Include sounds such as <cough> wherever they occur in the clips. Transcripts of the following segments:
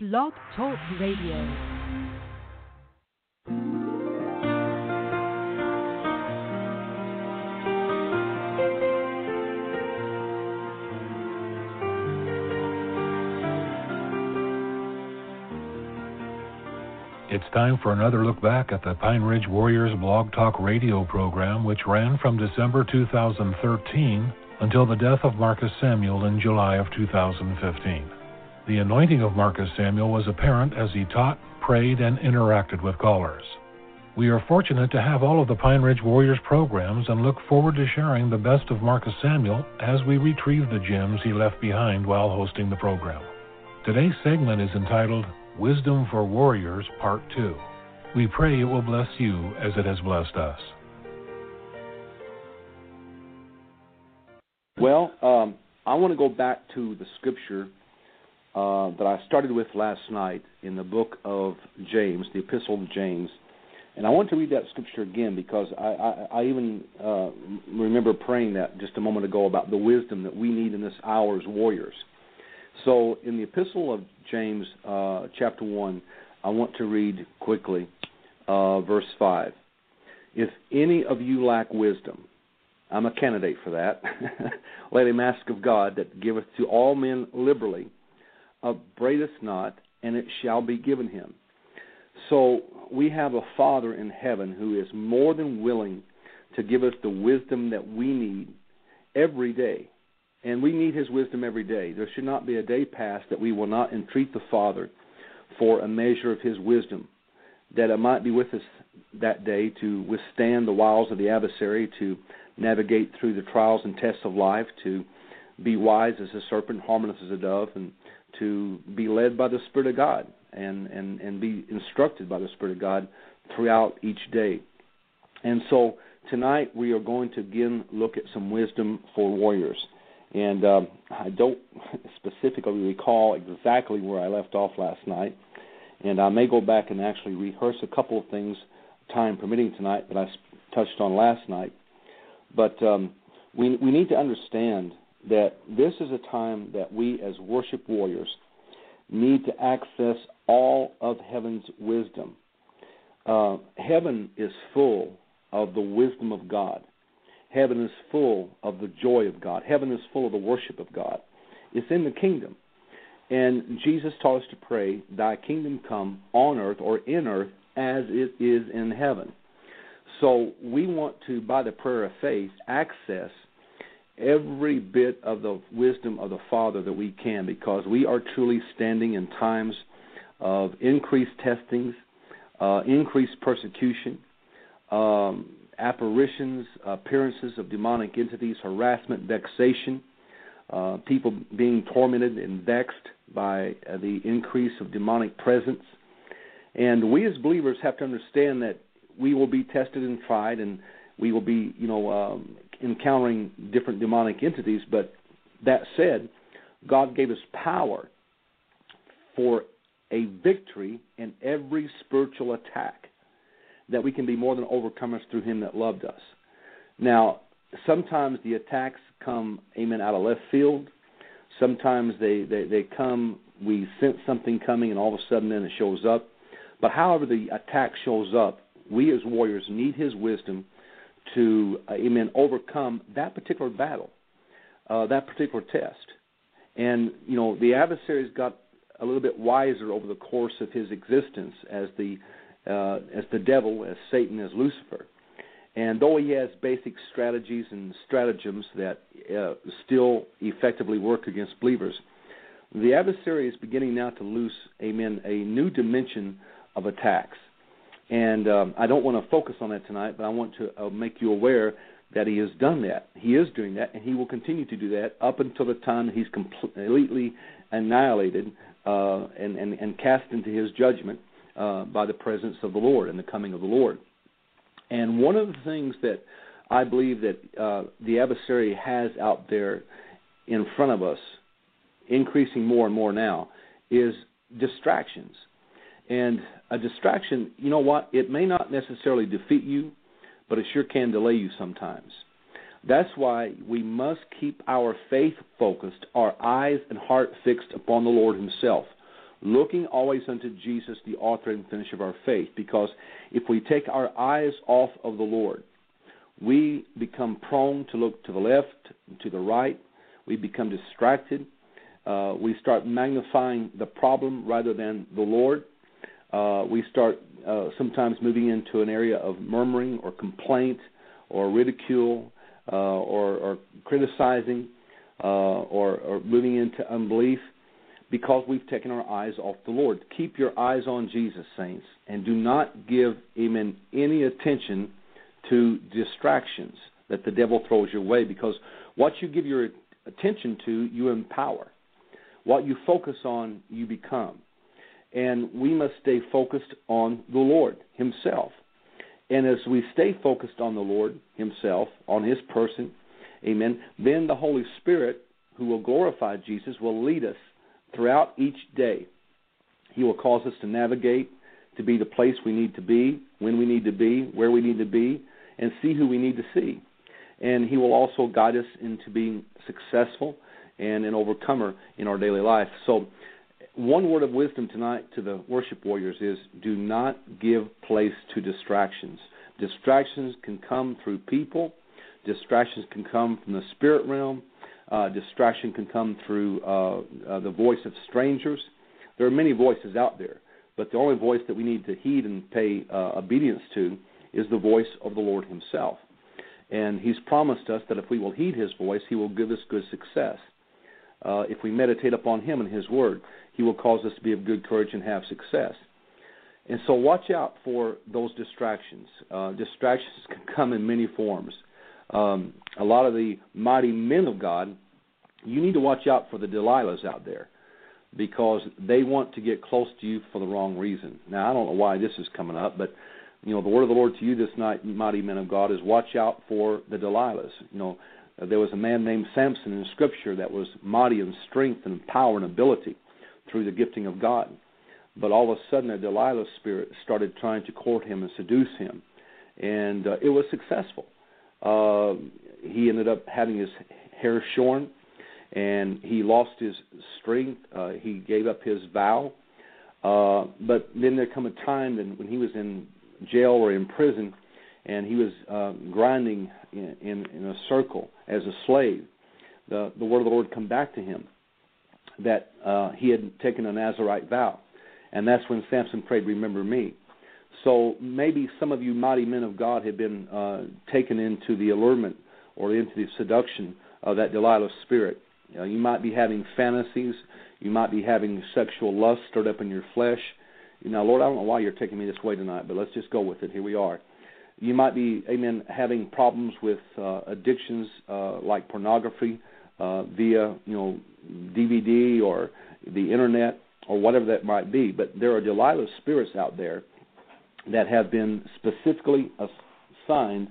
Blog Talk Radio. It's time for another look back at the Pine Ridge Warriors Blog Talk radio program, which ran from December 2013 until the death of Marcus Samuel in July of 2015. The anointing of Marcus Samuel was apparent as he taught, prayed, and interacted with callers. We are fortunate to have all of the Pine Ridge Warriors programs and look forward to sharing the best of Marcus Samuel as we retrieve the gems he left behind while hosting the program. Today's segment is entitled Wisdom for Warriors Part 2. We pray it will bless you as it has blessed us. Well, um, I want to go back to the scripture uh, that I started with last night in the book of James, the Epistle of James. And I want to read that scripture again because I, I, I even uh, remember praying that just a moment ago about the wisdom that we need in this hour as warriors. So, in the Epistle of James, uh, chapter 1, I want to read quickly uh, verse 5. If any of you lack wisdom, I'm a candidate for that. Let him ask of God that giveth to all men liberally, upbraideth not, and it shall be given him. So we have a Father in heaven who is more than willing to give us the wisdom that we need every day. And we need his wisdom every day. There should not be a day pass that we will not entreat the Father for a measure of his wisdom, that it might be with us that day to withstand the wiles of the adversary, to navigate through the trials and tests of life, to be wise as a serpent, harmless as a dove, and to be led by the Spirit of God and, and, and be instructed by the Spirit of God throughout each day. And so tonight we are going to again look at some wisdom for warriors. And um, I don't <laughs> specifically recall exactly where I left off last night. And I may go back and actually rehearse a couple of things, time permitting tonight, that I touched on last night. But um, we, we need to understand that this is a time that we as worship warriors need to access all of heaven's wisdom. Uh, heaven is full of the wisdom of God. Heaven is full of the joy of God. Heaven is full of the worship of God. It's in the kingdom. And Jesus taught us to pray, Thy kingdom come on earth or in earth as it is in heaven. So we want to, by the prayer of faith, access every bit of the wisdom of the Father that we can because we are truly standing in times of increased testings, uh, increased persecution, um, apparitions, appearances of demonic entities, harassment, vexation, uh, people being tormented and vexed by uh, the increase of demonic presence. And we as believers have to understand that we will be tested and tried, and we will be, you know, um, encountering different demonic entities. But that said, God gave us power for a victory in every spiritual attack, that we can be more than overcomers through Him that loved us. Now, sometimes the attacks come, amen, out of left field. Sometimes they, they, they come, we sense something coming, and all of a sudden then it shows up. But however the attack shows up, we as warriors need His wisdom to, uh, amen, overcome that particular battle, uh, that particular test. And, you know, the adversary's got a little bit wiser over the course of his existence as the uh, as the devil, as Satan, as Lucifer. And though he has basic strategies and stratagems that uh, still effectively work against believers, the adversary is beginning now to loose, amen, a new dimension of attacks. And um, I don't want to focus on that tonight, but I want to uh, make you aware that he has done that. He is doing that, and he will continue to do that up until the time he's completely annihilated uh, and, and, and cast into his judgment uh, by the presence of the Lord and the coming of the Lord. And one of the things that I believe that uh, the adversary has out there in front of us, increasing more and more now, is distractions. And a distraction, you know what? It may not necessarily defeat you, but it sure can delay you sometimes. That's why we must keep our faith focused, our eyes and heart fixed upon the Lord Himself. looking always unto Jesus, the author and finisher of our faith. Because if we take our eyes off of the Lord, we become prone to look to the left, to the right. We become distracted. Uh, we start magnifying the problem rather than the Lord. Uh, we start uh, sometimes moving into an area of murmuring or complaint or ridicule uh, or, or, criticizing uh, or, or moving into unbelief because we've taken our eyes off the Lord. Keep your eyes on Jesus, saints, and do not give him any attention to distractions that the devil throws your way because what you give your attention to, you empower. What you focus on, you become. And we must stay focused on the Lord Himself. And as we stay focused on the Lord Himself, on His person, amen, then the Holy Spirit, who will glorify Jesus, will lead us throughout each day. He will cause us to navigate to be the place we need to be, when we need to be, where we need to be, and see who we need to see. And He will also guide us into being successful and an overcomer in our daily life. So, one word of wisdom tonight to the worship warriors is do not give place to distractions. Distractions can come through people, distractions can come from the spirit realm, uh, distraction can come through uh, uh, the voice of strangers. There are many voices out there, but the only voice that we need to heed and pay uh, obedience to is the voice of the Lord Himself. And He's promised us that if we will heed His voice, He will give us good success. Uh, if we meditate upon Him and His Word, He will cause us to be of good courage and have success. And so, watch out for those distractions. Uh, distractions can come in many forms. Um, a lot of the mighty men of God, you need to watch out for the Delilahs out there because they want to get close to you for the wrong reason. Now, I don't know why this is coming up, but you know, the word of the Lord to you this night, mighty men of God, is watch out for the Delilahs. You know, uh, there was a man named Samson in Scripture that was mighty in strength and power and ability through the gifting of God. But all of a sudden, a Delilah spirit started trying to court him and seduce him, and uh, it was successful. Uh, he ended up having his hair shorn, and he lost his strength. Uh, he gave up his vow. Uh, but then there come a time when he was in jail or in prison, and he was uh, grinding in, in, in a circle as a slave. The, the word of the Lord come back to him that uh, he had taken a Nazarite vow, and that's when Samson prayed, "Remember me." So maybe some of you mighty men of God have been uh, taken into the allurement or into the seduction of that Delilah spirit. You, know, you might be having fantasies. You might be having sexual lust stirred up in your flesh. Know, Lord, I don't know why you're taking me this way tonight, but let's just go with it. Here we are. You might be, amen, having problems with uh, addictions uh, like pornography uh, via, you know, DVD or the internet or whatever that might be. But there are Delilah spirits out there that have been specifically assigned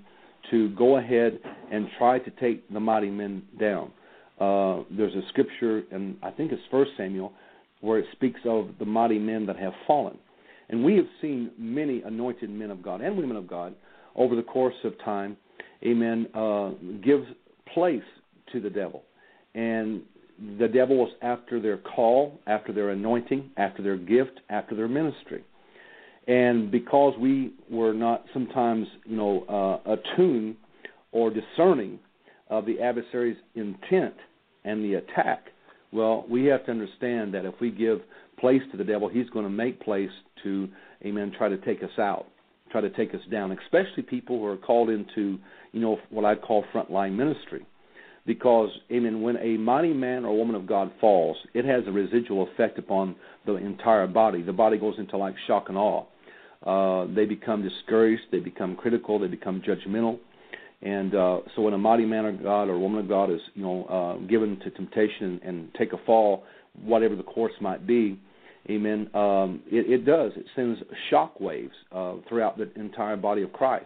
to go ahead and try to take the mighty men down. Uh, there's a scripture, and I think it's First Samuel, where it speaks of the mighty men that have fallen. And we have seen many anointed men of God and women of God over the course of time, amen, uh, give place to the devil. And the devil was after their call, after their anointing, after their gift, after their ministry. And because we were not sometimes, you know, uh, attuned or discerning of the adversary's intent and the attack, well, we have to understand that if we give place to the devil, he's going to make place to, amen, try to take us out, try to take us down, especially people who are called into, you know, what I call frontline ministry. Because, amen, when a mighty man or woman of God falls, it has a residual effect upon the entire body. The body goes into like shock and awe. Uh, they become discouraged, they become critical, they become judgmental. And uh, so when a mighty man of God or woman of God is, you know, uh, given to temptation and, and take a fall, whatever the course might be, amen, um, it, it does. It sends shock waves uh, throughout the entire body of Christ.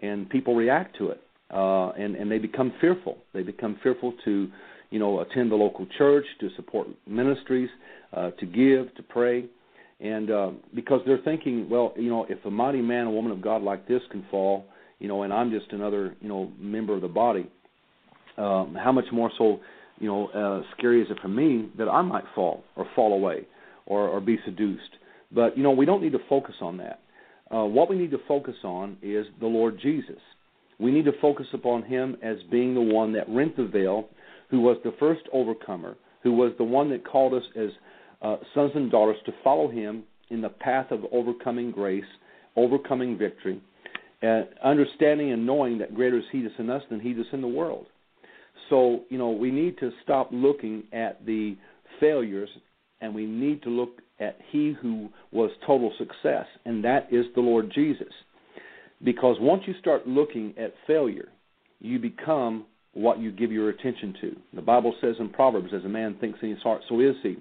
And people react to it. Uh, and, and they become fearful. They become fearful to, you know, attend the local church, to support ministries, uh, to give, to pray and uh, because they're thinking, well, you know, if a mighty man, a woman of God like this can fall, you know, and I'm just another, you know, member of the body, um, how much more so, you know, uh, scary is it for me that I might fall or fall away, or, or be seduced. But you know, we don't need to focus on that. Uh, what we need to focus on is the Lord Jesus. We need to focus upon Him as being the one that rent the veil, who was the first overcomer, who was the one that called us as uh, sons and daughters to follow Him in the path of overcoming grace, overcoming victory, uh, understanding and knowing that greater is He that's in us than He that's in the world. So, you know, we need to stop looking at the failures and we need to look at He who was total success, and that is the Lord Jesus. Because once you start looking at failure, you become what you give your attention to. The Bible says in Proverbs, as a man thinks in his heart, so is he.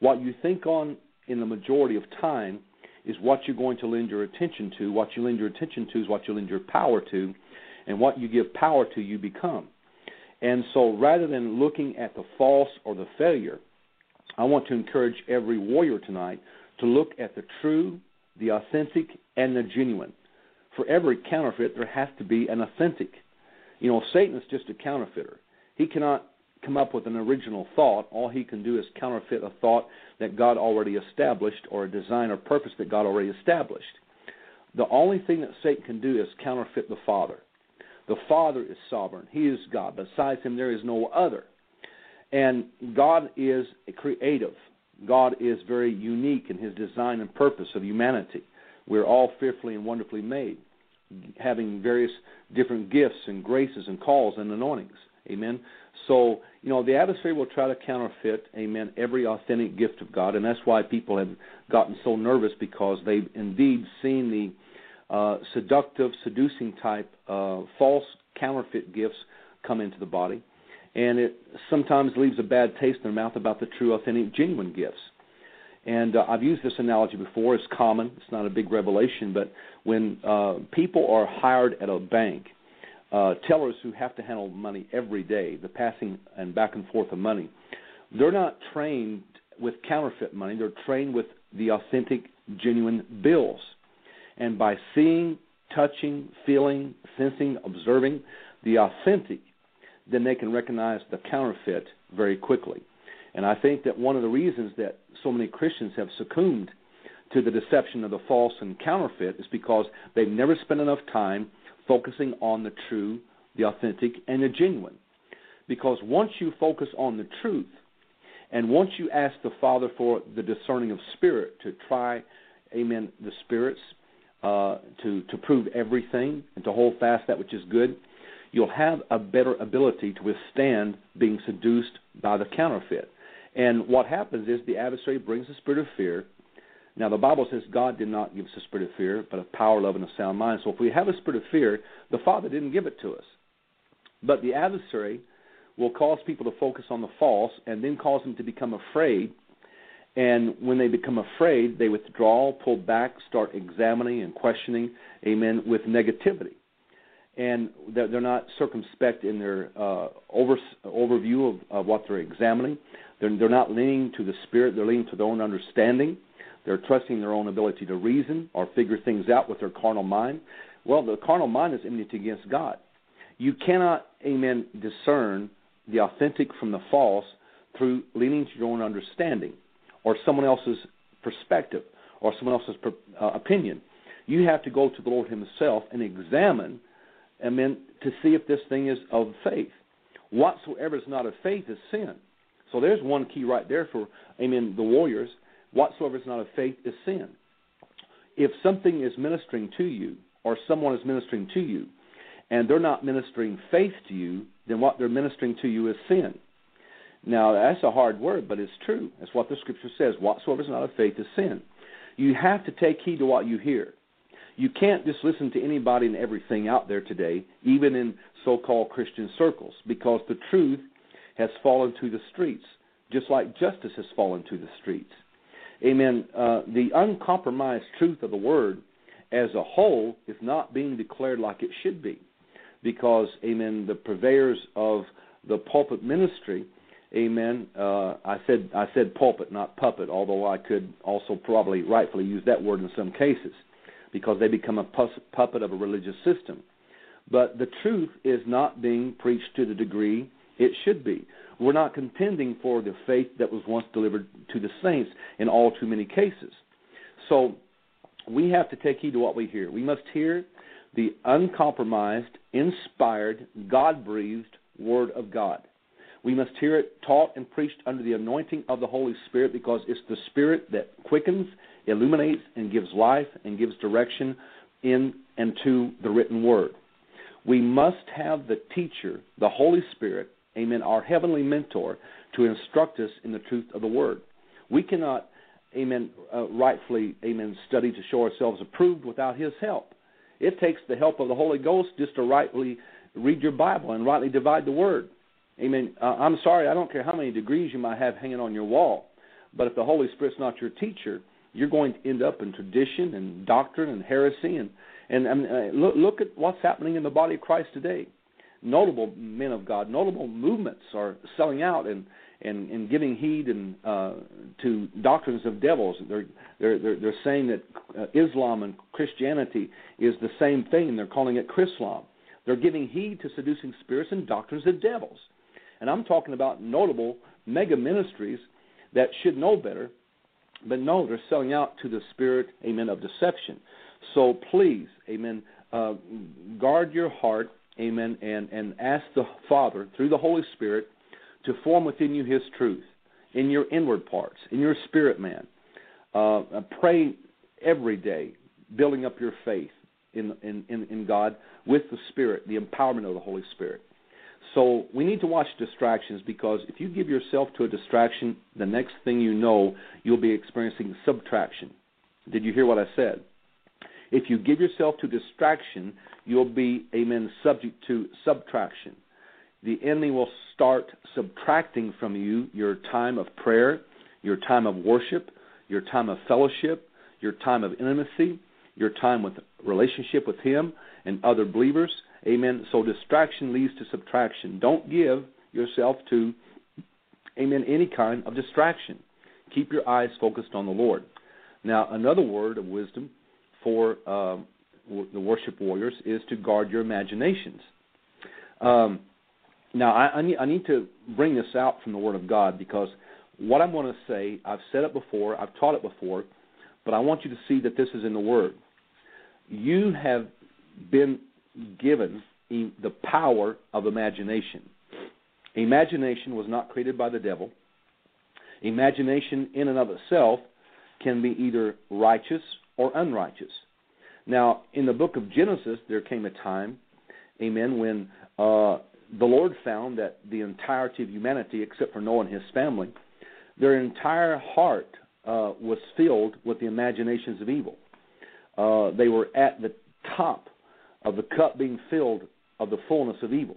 What you think on in the majority of time is what you're going to lend your attention to. What you lend your attention to is what you lend your power to. And what you give power to, you become. And so rather than looking at the false or the failure, I want to encourage every warrior tonight to look at the true, the authentic, and the genuine. For every counterfeit, there has to be an authentic. You know, Satan is just a counterfeiter. He cannot come up with an original thought. All he can do is counterfeit a thought that God already established or a design or purpose that God already established. The only thing that Satan can do is counterfeit the Father. The Father is sovereign. He is God. Besides him, there is no other. And God is creative. God is very unique in his design and purpose of humanity. We're all fearfully and wonderfully made, having various different gifts and graces and calls and anointings. Amen. So, you know, the adversary will try to counterfeit, amen, every authentic gift of God, and that's why people have gotten so nervous because they've indeed seen the uh, seductive, seducing type uh, false counterfeit gifts come into the body, and it sometimes leaves a bad taste in their mouth about the true, authentic, genuine gifts. And uh, I've used this analogy before. It's common. It's not a big revelation, but when uh, people are hired at a bank uh, tellers who have to handle money every day, the passing and back and forth of money, they're not trained with counterfeit money. They're trained with the authentic, genuine bills. And by seeing, touching, feeling, sensing, observing the authentic, then they can recognize the counterfeit very quickly. And I think that one of the reasons that so many Christians have succumbed to the deception of the false and counterfeit is because they've never spent enough time focusing on the true, the authentic, and the genuine. Because once you focus on the truth, and once you ask the Father for the discerning of spirit to try, amen, the spirits, uh, to, to prove everything and to hold fast that which is good, you'll have a better ability to withstand being seduced by the counterfeit. And what happens is the adversary brings the spirit of fear, now, the Bible says God did not give us a spirit of fear, but of power, love, and a sound mind. So if we have a spirit of fear, the Father didn't give it to us. But the adversary will cause people to focus on the false and then cause them to become afraid. And when they become afraid, they withdraw, pull back, start examining and questioning, amen, with negativity. And they're not circumspect in their uh, over, overview of, of what they're examining. They're, they're not leaning to the Spirit, they're leaning to their own understanding they're trusting their own ability to reason or figure things out with their carnal mind. Well, the carnal mind is enmity against God. You cannot, amen, discern the authentic from the false through leaning to your own understanding or someone else's perspective or someone else's uh, opinion. You have to go to the Lord Himself and examine, amen, to see if this thing is of faith. Whatsoever is not of faith is sin. So there's one key right there for, amen, the warriors whatsoever is not of faith is sin. If something is ministering to you, or someone is ministering to you, and they're not ministering faith to you, then what they're ministering to you is sin. Now, that's a hard word, but it's true. That's what the scripture says. Whatsoever is not of faith is sin. You have to take heed to what you hear. You can't just listen to anybody and everything out there today, even in so called Christian circles, because the truth has fallen to the streets, just like justice has fallen to the streets amen, uh, the uncompromised truth of the word as a whole is not being declared like it should be. Because, amen, the purveyors of the pulpit ministry, amen, uh, I said I said pulpit, not puppet, although I could also probably rightfully use that word in some cases, because they become a puppet of a religious system. But the truth is not being preached to the degree It should be. We're not contending for the faith that was once delivered to the saints in all too many cases. So we have to take heed to what we hear. We must hear the uncompromised, inspired, God breathed Word of God. We must hear it taught and preached under the anointing of the Holy Spirit because it's the Spirit that quickens, illuminates, and gives life and gives direction in and to the written Word. We must have the teacher, the Holy Spirit, amen, our heavenly mentor, to instruct us in the truth of the Word. We cannot, amen, uh, rightfully, amen, study to show ourselves approved without His help. It takes the help of the Holy Ghost just to rightly read your Bible and rightly divide the Word. Amen. Uh, I'm sorry, I don't care how many degrees you might have hanging on your wall, but if the Holy Spirit's not your teacher, you're going to end up in tradition and doctrine and heresy and and, and uh, look, look at what's happening in the body of Christ today. Notable men of God, notable movements are selling out and and, and giving heed and uh, to doctrines of devils. They're they're they're, they're saying that uh, Islam and Christianity is the same thing, they're calling it Chrislam. They're giving heed to seducing spirits and doctrines of devils. And I'm talking about notable mega ministries that should know better, but no, they're selling out to the spirit, amen, of deception. So please, amen, uh, guard your heart, amen, and, and ask the Father through the Holy Spirit to form within you His truth in your inward parts, in your spirit man. Uh, pray every day, building up your faith in, in, in, in God with the Spirit, the empowerment of the Holy Spirit. So we need to watch distractions because if you give yourself to a distraction, the next thing you know, you'll be experiencing subtraction. Did you hear what I said? If you give yourself to distraction, you'll be, amen, subject to subtraction. The enemy will start subtracting from you your time of prayer, your time of worship, your time of fellowship, your time of intimacy, your time with relationship with him and other believers Amen. So distraction leads to subtraction. Don't give yourself to, amen, any kind of distraction. Keep your eyes focused on the Lord. Now, another word of wisdom for um, the worship warriors is to guard your imaginations. Um, now, I, I, need, I need to bring this out from the Word of God because what I'm going to say, I've said it before, I've taught it before, but I want you to see that this is in the Word. You have been given the power of imagination. Imagination was not created by the devil. Imagination, in and of itself, can be either righteous or unrighteous. Now, in the book of Genesis, there came a time, amen, when uh, the Lord found that the entirety of humanity, except for Noah and his family, their entire heart uh, was filled with the imaginations of evil. Uh, they were at the top of the cup being filled of the fullness of evil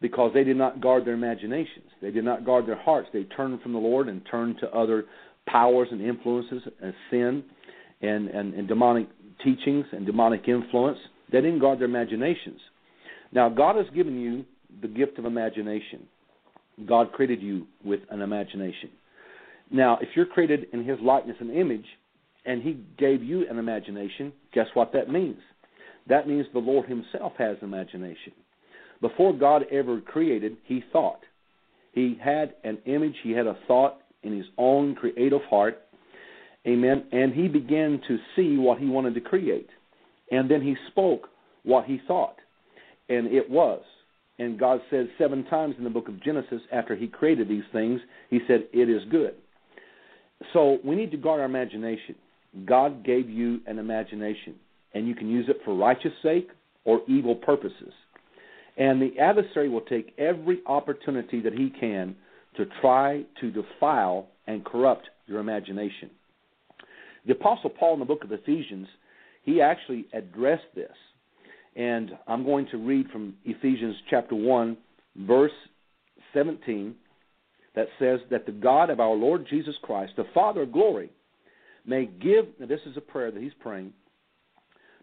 because they did not guard their imaginations. They did not guard their hearts. They turned from the Lord and turned to other powers and influences and sin and, and, and demonic teachings and demonic influence. They didn't guard their imaginations. Now, God has given you the gift of imagination. God created you with an imagination. Now, if you're created in His likeness and image, and He gave you an imagination, guess what that means? That means the Lord Himself has imagination. Before God ever created, He thought. He had an image, He had a thought in His own creative heart. Amen. And He began to see what He wanted to create. And then He spoke what He thought. And it was. And God said seven times in the book of Genesis, after He created these things, He said, It is good. So we need to guard our imagination. God gave you an imagination and you can use it for righteous sake or evil purposes. And the adversary will take every opportunity that he can to try to defile and corrupt your imagination. The Apostle Paul in the book of Ephesians, he actually addressed this. And I'm going to read from Ephesians chapter 1, verse 17, that says that the God of our Lord Jesus Christ, the Father of glory, may give, now this is a prayer that he's praying,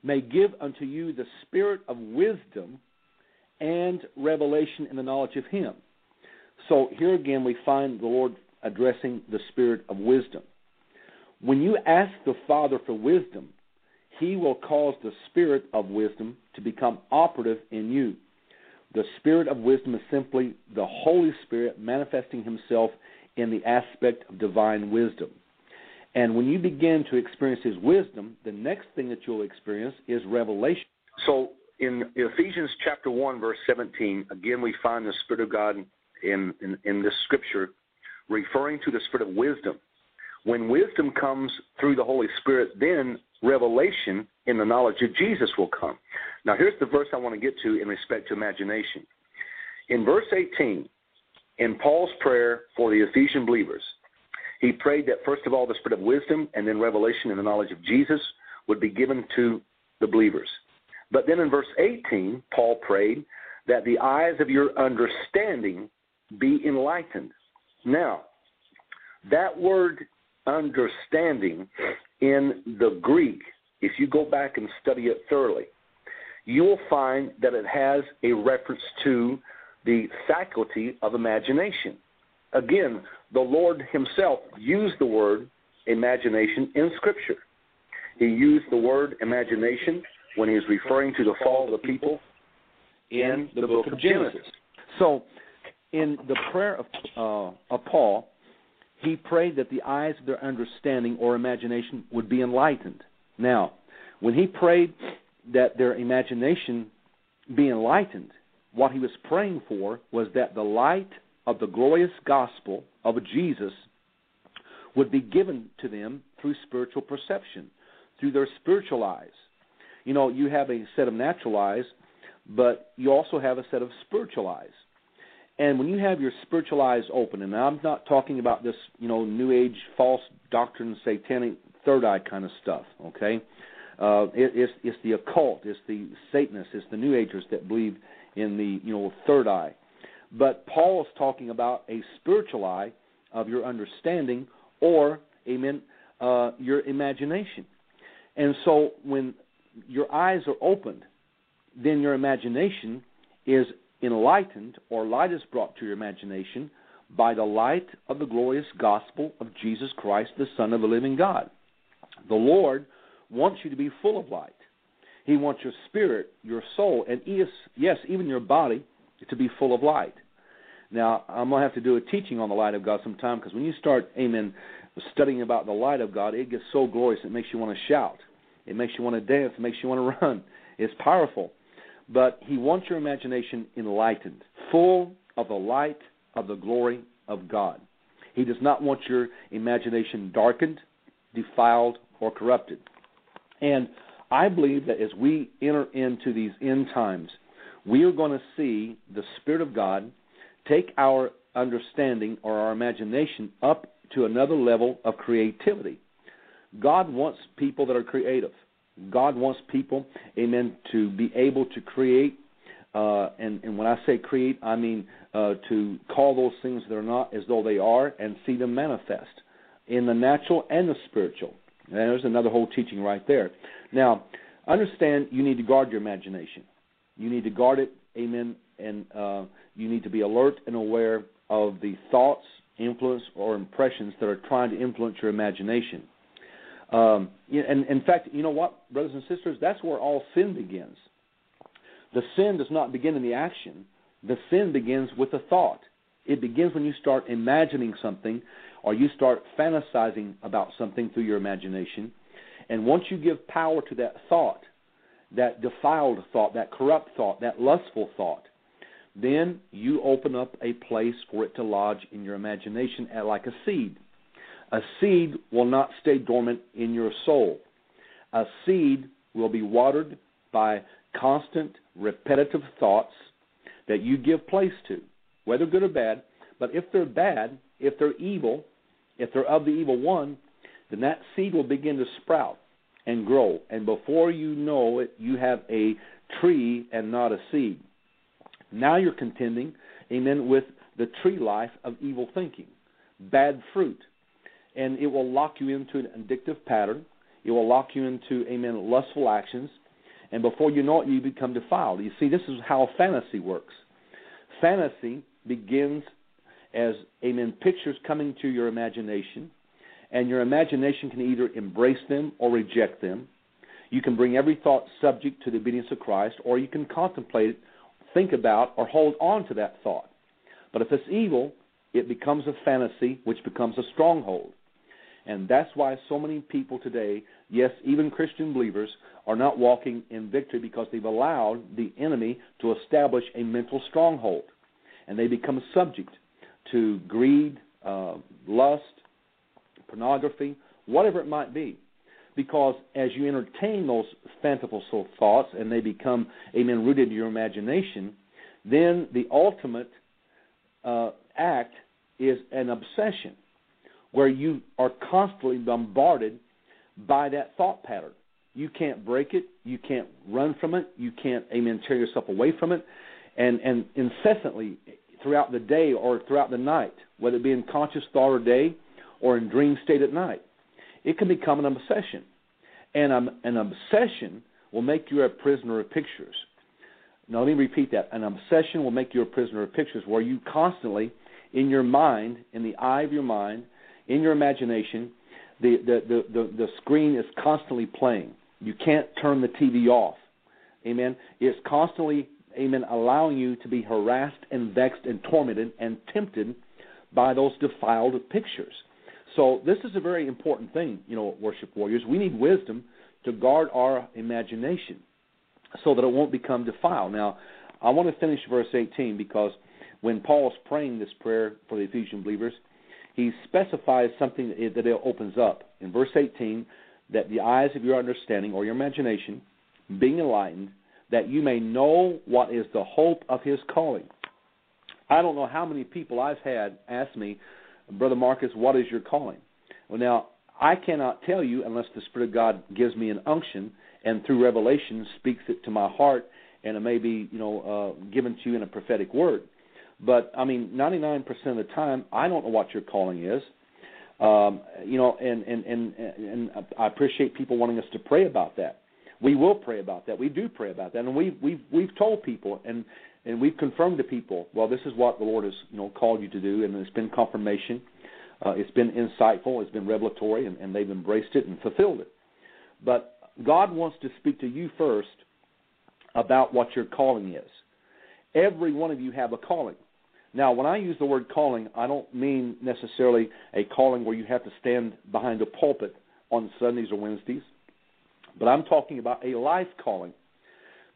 may give unto you the spirit of wisdom and revelation in the knowledge of Him. So here again, we find the Lord addressing the spirit of wisdom. When you ask the Father for wisdom, He will cause the spirit of wisdom to become operative in you. The spirit of wisdom is simply the Holy Spirit manifesting himself in the aspect of divine wisdom. And when you begin to experience his wisdom, the next thing that you'll experience is revelation. So in Ephesians chapter 1, verse 17, again we find the Spirit of God in, in, in this scripture referring to the Spirit of wisdom. When wisdom comes through the Holy Spirit, then revelation in the knowledge of Jesus will come. Now, here's the verse I want to get to in respect to imagination. In verse 18, in Paul's prayer for the Ephesian believers, he prayed that first of all the spirit of wisdom and then revelation and the knowledge of Jesus would be given to the believers. But then in verse 18, Paul prayed that the eyes of your understanding be enlightened. Now, that word understanding in the Greek, if you go back and study it thoroughly, you will find that it has a reference to the faculty of imagination. Again, the Lord Himself used the word imagination in Scripture. He used the word imagination when he was referring to the fall of the people in the book of Genesis. So, in the prayer of, uh, of Paul, he prayed that the eyes of their understanding or imagination would be enlightened. Now, when he prayed that their imagination be enlightened, what he was praying for was that the light of the glorious gospel of Jesus would be given to them through spiritual perception, through their spiritual eyes. You know, you have a set of natural eyes, but you also have a set of spiritual eyes. And when you have your spiritual eyes open, and I'm not talking about this, you know, new age false doctrine, satanic third eye kind of stuff, okay? Uh, it, it's, it's the occult, it's the Satanists, it's the New Agers that believe in the, you know, third eye. But Paul is talking about a spiritual eye of your understanding or, amen, uh, your imagination. And so when your eyes are opened, then your imagination is enlightened or light is brought to your imagination by the light of the glorious gospel of Jesus Christ, the Son of the living God. The Lord wants you to be full of light. He wants your spirit, your soul, and yes, even your body to be full of light. Now, I'm going to have to do a teaching on the light of God sometime because when you start, amen, studying about the light of God, it gets so glorious it makes you want to shout. It makes you want to dance. It makes you want to <laughs> run. It's powerful. But He wants your imagination enlightened, full of the light of the glory of God. He does not want your imagination darkened, defiled, or corrupted. And I believe that as we enter into these end times, we are going to see the Spirit of God take our understanding or our imagination up to another level of creativity. God wants people that are creative. God wants people, amen, to be able to create. Uh, and, and when I say create, I mean uh, to call those things that are not as though they are and see them manifest in the natural and the spiritual. And there's another whole teaching right there. Now, understand you need to guard your imagination. You need to guard it, amen, and uh, you need to be alert and aware of the thoughts, influence, or impressions that are trying to influence your imagination. Um, and in fact, you know what, brothers and sisters, that's where all sin begins. The sin does not begin in the action. The sin begins with the thought. It begins when you start imagining something or you start fantasizing about something through your imagination. And once you give power to that thought, that defiled thought, that corrupt thought, that lustful thought, then you open up a place for it to lodge in your imagination like a seed. A seed will not stay dormant in your soul. A seed will be watered by constant, repetitive thoughts that you give place to, whether good or bad. But if they're bad, if they're evil, if they're of the evil one, then that seed will begin to sprout and grow. And before you know it, you have a tree and not a seed. Now you're contending, amen, with the tree life of evil thinking, bad fruit. And it will lock you into an addictive pattern. It will lock you into, amen, lustful actions. And before you know it, you become defiled. You see, this is how fantasy works. Fantasy begins as, amen, pictures coming to your imagination. And your imagination can either embrace them or reject them. You can bring every thought subject to the obedience of Christ, or you can contemplate it think about or hold on to that thought. But if it's evil, it becomes a fantasy, which becomes a stronghold. And that's why so many people today, yes, even Christian believers, are not walking in victory because they've allowed the enemy to establish a mental stronghold. And they become subject to greed, uh, lust, pornography, whatever it might be. Because as you entertain those fanciful thoughts and they become, amen, rooted in your imagination, then the ultimate uh, act is an obsession where you are constantly bombarded by that thought pattern. You can't break it. You can't run from it. You can't, amen, tear yourself away from it. And, and incessantly throughout the day or throughout the night, whether it be in conscious thought or day or in dream state at night, it can become an obsession. And um, an obsession will make you a prisoner of pictures. Now, let me repeat that. An obsession will make you a prisoner of pictures where you constantly, in your mind, in the eye of your mind, in your imagination, the, the, the, the, the screen is constantly playing. You can't turn the TV off. Amen. It's constantly, amen, allowing you to be harassed and vexed and tormented and tempted by those defiled pictures. So this is a very important thing, you know, worship warriors. We need wisdom to guard our imagination so that it won't become defiled. Now, I want to finish verse 18 because when Paul's praying this prayer for the Ephesian believers, he specifies something that it opens up. In verse 18, that the eyes of your understanding or your imagination being enlightened, that you may know what is the hope of his calling. I don't know how many people I've had ask me, Brother Marcus, what is your calling? Well, now, I cannot tell you unless the Spirit of God gives me an unction and through revelation speaks it to my heart and it may be, you know, uh, given to you in a prophetic word. But I mean, 99% of the time, I don't know what your calling is. Um, you know, and, and and and I appreciate people wanting us to pray about that. We will pray about that. We do pray about that, and we've, we've we've told people and and we've confirmed to people, well, this is what the Lord has you know called you to do, and it's been confirmation. Uh, it's been insightful. It's been revelatory, and, and they've embraced it and fulfilled it. But God wants to speak to you first about what your calling is. Every one of you have a calling. Now, when I use the word calling, I don't mean necessarily a calling where you have to stand behind a pulpit on Sundays or Wednesdays, but I'm talking about a life calling.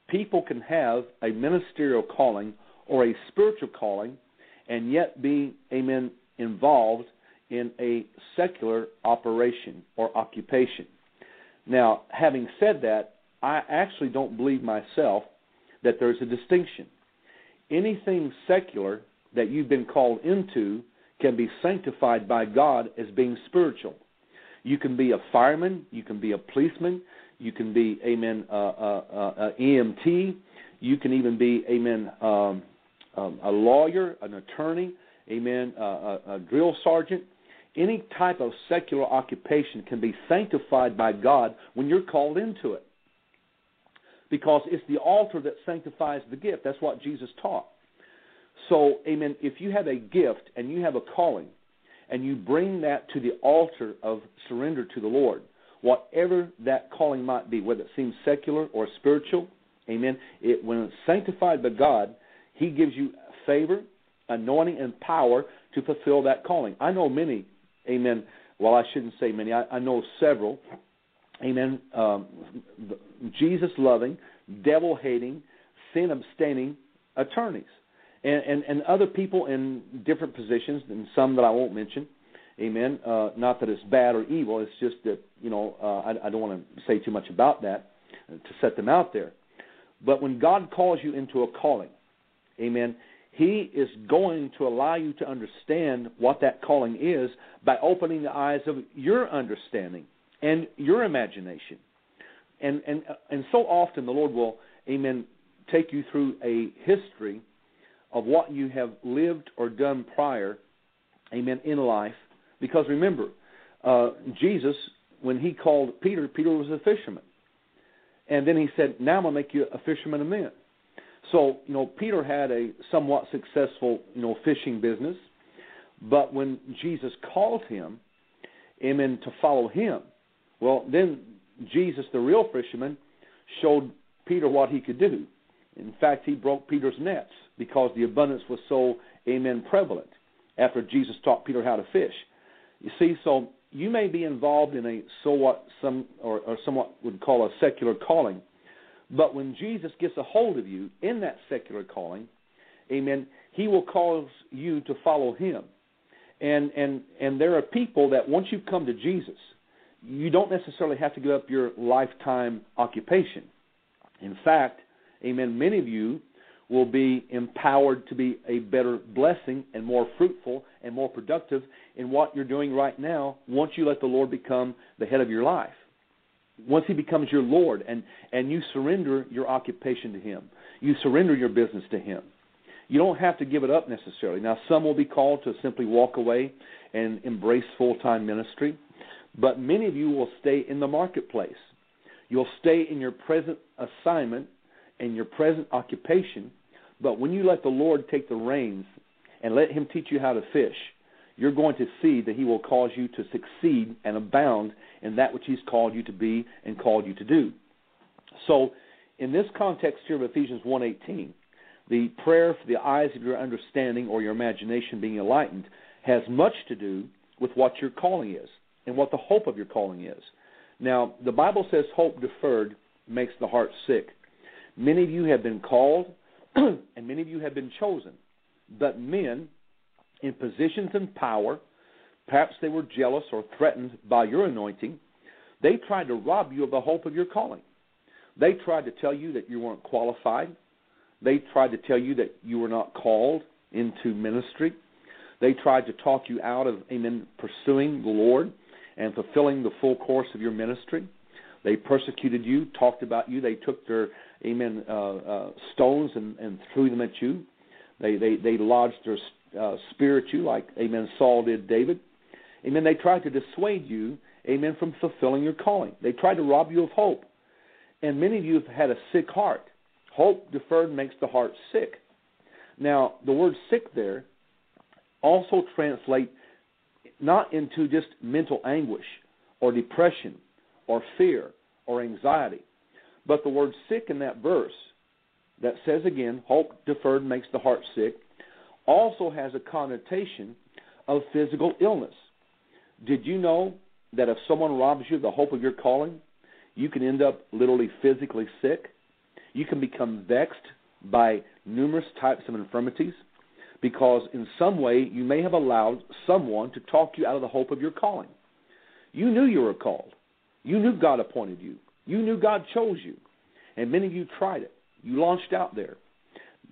People can have a ministerial calling or a spiritual calling and yet be, amen, involved in a secular operation or occupation. Now, having said that, I actually don't believe myself that there's a distinction. Anything secular that you've been called into can be sanctified by God as being spiritual. You can be a fireman, you can be a policeman, you can be, amen, uh, uh, uh, EMT, you can even be, amen, um, um, a lawyer, an attorney, amen, uh, a, a drill sergeant. Any type of secular occupation can be sanctified by God when you're called into it. Because it's the altar that sanctifies the gift. That's what Jesus taught. So, amen, if you have a gift and you have a calling, and you bring that to the altar of surrender to the Lord, whatever that calling might be, whether it seems secular or spiritual, amen, it, when it's sanctified by God, He gives you favor, anointing, and power to fulfill that calling. I know many, amen, well, I shouldn't say many, I, I know several, amen, um, Jesus loving, devil hating, sin abstaining attorneys and, and, and other people in different positions, and some that I won't mention. Amen. Uh, not that it's bad or evil. It's just that you know uh, I, I don't want to say too much about that to set them out there. But when God calls you into a calling, Amen. He is going to allow you to understand what that calling is by opening the eyes of your understanding and your imagination. And and and so often the Lord will, Amen, take you through a history of what you have lived or done prior, amen, in life. Because remember, uh, Jesus, when he called Peter, Peter was a fisherman. And then he said, Now I'm going to make you a fisherman of men. So, you know, Peter had a somewhat successful, you know, fishing business. But when Jesus called him, amen, to follow him, well, then Jesus, the real fisherman, showed Peter what he could do. In fact, he broke Peter's nets because the abundance was so, amen, prevalent after Jesus taught Peter how to fish. You see, so you may be involved in a so somewhat some or, or somewhat would call a secular calling, but when Jesus gets a hold of you in that secular calling, amen, he will cause you to follow him. And and and there are people that once you come to Jesus, you don't necessarily have to give up your lifetime occupation. In fact, amen, many of you will be empowered to be a better blessing and more fruitful and more productive in what you're doing right now once you let the Lord become the head of your life. Once he becomes your Lord and, and you surrender your occupation to him. You surrender your business to him. You don't have to give it up necessarily. Now some will be called to simply walk away and embrace full time ministry, but many of you will stay in the marketplace. You'll stay in your present assignment and your present occupation but when you let the Lord take the reins and let Him teach you how to fish, you're going to see that He will cause you to succeed and abound in that which He's called you to be and called you to do. So, in this context here of Ephesians 1:18, the prayer for the eyes of your understanding or your imagination being enlightened has much to do with what your calling is and what the hope of your calling is. Now, the Bible says hope deferred makes the heart sick. Many of you have been called <clears throat> and many of you have been chosen, but men in positions and power, perhaps they were jealous or threatened by your anointing, they tried to rob you of the hope of your calling. They tried to tell you that you weren't qualified. They tried to tell you that you were not called into ministry. They tried to talk you out of amen pursuing the Lord and fulfilling the full course of your ministry. They persecuted you, talked about you. They took their amen, uh, uh, stones and, and threw them at you. They they they lodged their uh, spear at you, like amen. Saul did David. Amen. They tried to dissuade you, amen, from fulfilling your calling. They tried to rob you of hope, and many of you have had a sick heart. Hope deferred makes the heart sick. Now, the word sick there also translate not into just mental anguish or depression or fear or anxiety. But the word sick in that verse that says again, hope deferred makes the heart sick, also has a connotation of physical illness. Did you know that if someone robs you of the hope of your calling, you can end up literally physically sick? You can become vexed by numerous types of infirmities because in some way you may have allowed someone to talk you out of the hope of your calling. You knew you were called. You knew God appointed you. You knew God chose you. And many of you tried it. You launched out there.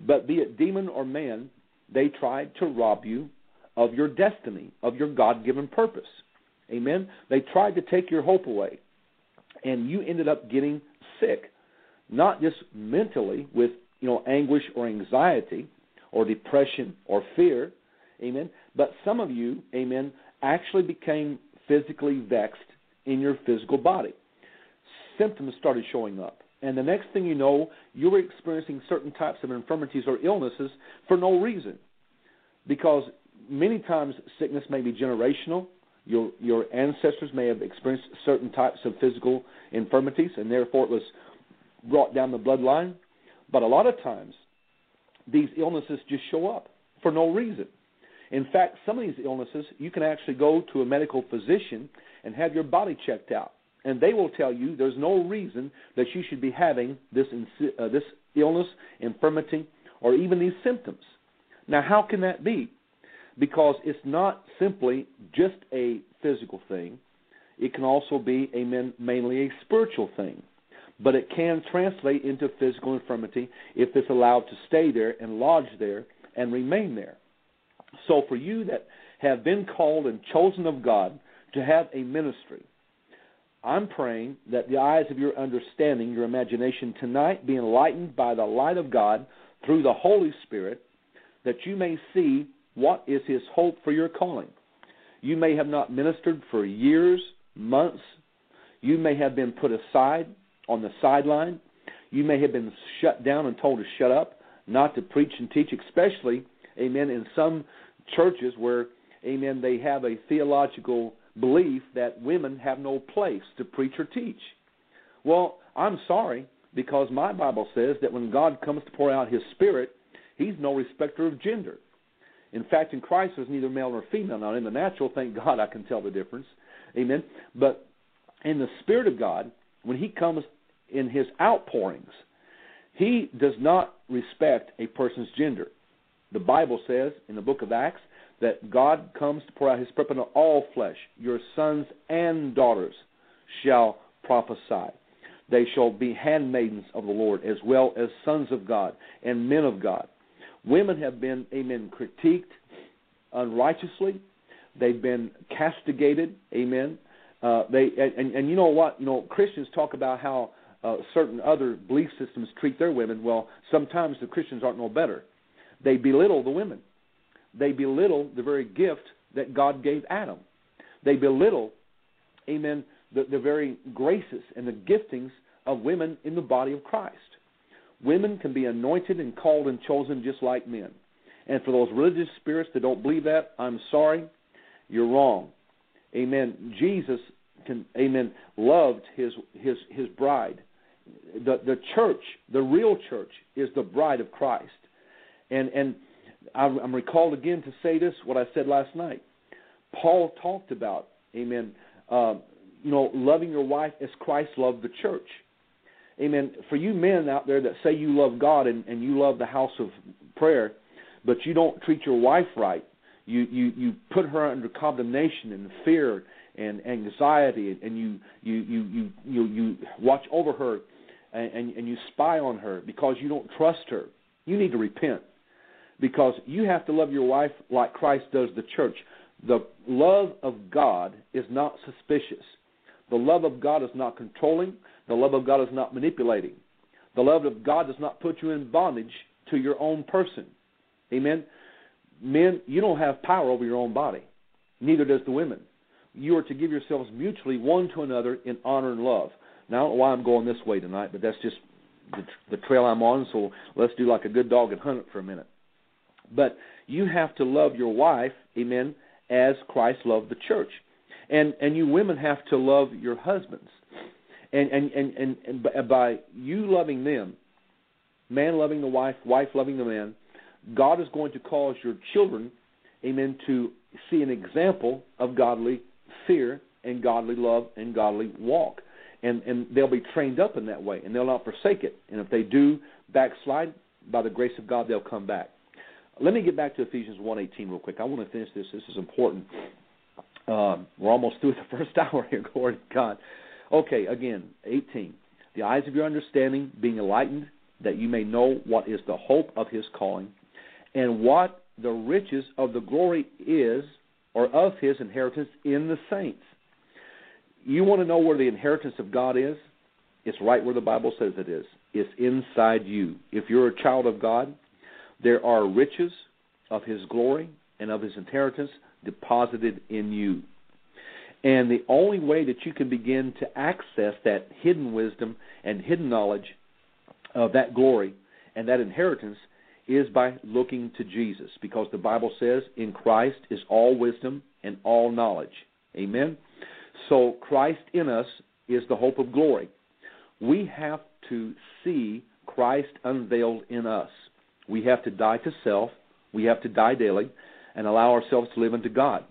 But be it demon or man, they tried to rob you of your destiny, of your God given purpose. Amen? They tried to take your hope away. And you ended up getting sick. Not just mentally with, you know, anguish or anxiety or depression or fear. Amen. But some of you, amen, actually became physically vexed in your physical body. Symptoms started showing up. And the next thing you know, you were experiencing certain types of infirmities or illnesses for no reason. Because many times sickness may be generational. Your, your ancestors may have experienced certain types of physical infirmities, and therefore it was brought down the bloodline. But a lot of times, these illnesses just show up for no reason. In fact, some of these illnesses, you can actually go to a medical physician and have your body checked out. And they will tell you there's no reason that you should be having this, uh, this illness, infirmity, or even these symptoms. Now, how can that be? Because it's not simply just a physical thing, it can also be a mainly a spiritual thing. But it can translate into physical infirmity if it's allowed to stay there and lodge there and remain there. So, for you that have been called and chosen of God to have a ministry. I'm praying that the eyes of your understanding, your imagination tonight be enlightened by the light of God through the Holy Spirit, that you may see what is His hope for your calling. You may have not ministered for years, months. You may have been put aside on the sideline. You may have been shut down and told to shut up, not to preach and teach, especially, amen, in some churches where, amen, they have a theological belief that women have no place to preach or teach. Well, I'm sorry, because my Bible says that when God comes to pour out His Spirit, He's no respecter of gender. In fact, in Christ, there's neither male nor female. Now, in the natural, thank God I can tell the difference. Amen. But in the Spirit of God, when He comes in His outpourings, He does not respect a person's gender. The Bible says in the book of Acts that God comes to pour out His Spirit on all flesh. Your sons and daughters shall prophesy. They shall be handmaidens of the Lord, as well as sons of God and men of God. Women have been, amen, critiqued unrighteously. They've been castigated, amen. Uh, they and, and you know what? You know Christians talk about how uh, certain other belief systems treat their women. Well, sometimes the Christians aren't no better. They belittle the women. They belittle the very gift that God gave Adam. They belittle, amen, the, the very graces and the giftings of women in the body of Christ. Women can be anointed and called and chosen just like men. And for those religious spirits that don't believe that, I'm sorry, you're wrong. Amen. Jesus can, amen, loved his his his bride. The the church, the real church, is the bride of Christ. And and I'm recalled again to say this what I said last night. Paul talked about, amen, uh, you know, loving your wife as Christ loved the church. Amen. For you men out there that say you love God and, and you love the house of prayer, but you don't treat your wife right, you, you, you put her under condemnation and fear and anxiety and you you you you you, you watch over her and, and, and you spy on her because you don't trust her. You need to repent. Because you have to love your wife like Christ does the church. The love of God is not suspicious. The love of God is not controlling. The love of God is not manipulating. The love of God does not put you in bondage to your own person. Amen. Men, you don't have power over your own body. Neither does the women. You are to give yourselves mutually one to another in honor and love. Now, I don't know why I'm going this way tonight, but that's just the, the trail I'm on. So let's do like a good dog and hunt it for a minute. But you have to love your wife, amen, as Christ loved the church. And and you women have to love your husbands. And and and and, and by you loving them man loving the wife wife loving the man god is going to cause your children amen to see an example of godly fear and godly love and godly walk. And and they'll be trained up in that way and they'll not forsake it. And if they do backslide by the grace of god they'll come back let me get back to ephesians 1.18 real quick i want to finish this this is important um, we're almost <laughs> through the first <laughs> hour here, glory to God. Okay, again, 18. The eyes of your understanding being enlightened, that you may know what is the hope of his calling, and what the riches of the glory is, or of his inheritance in the saints. You want to know where the inheritance of God is? It's right where the Bible says it is. It's inside you. If you're a child of God, there are riches of his glory and of his inheritance deposited in you. And the only way that you can begin to access that hidden wisdom and hidden knowledge of that glory and that inheritance is by looking to Jesus because the Bible says in Christ is all wisdom and all knowledge. Amen. So Christ in us is the hope of glory. We have to see Christ unveiled in us. We have to die to self. We have to die daily and allow ourselves to live unto God,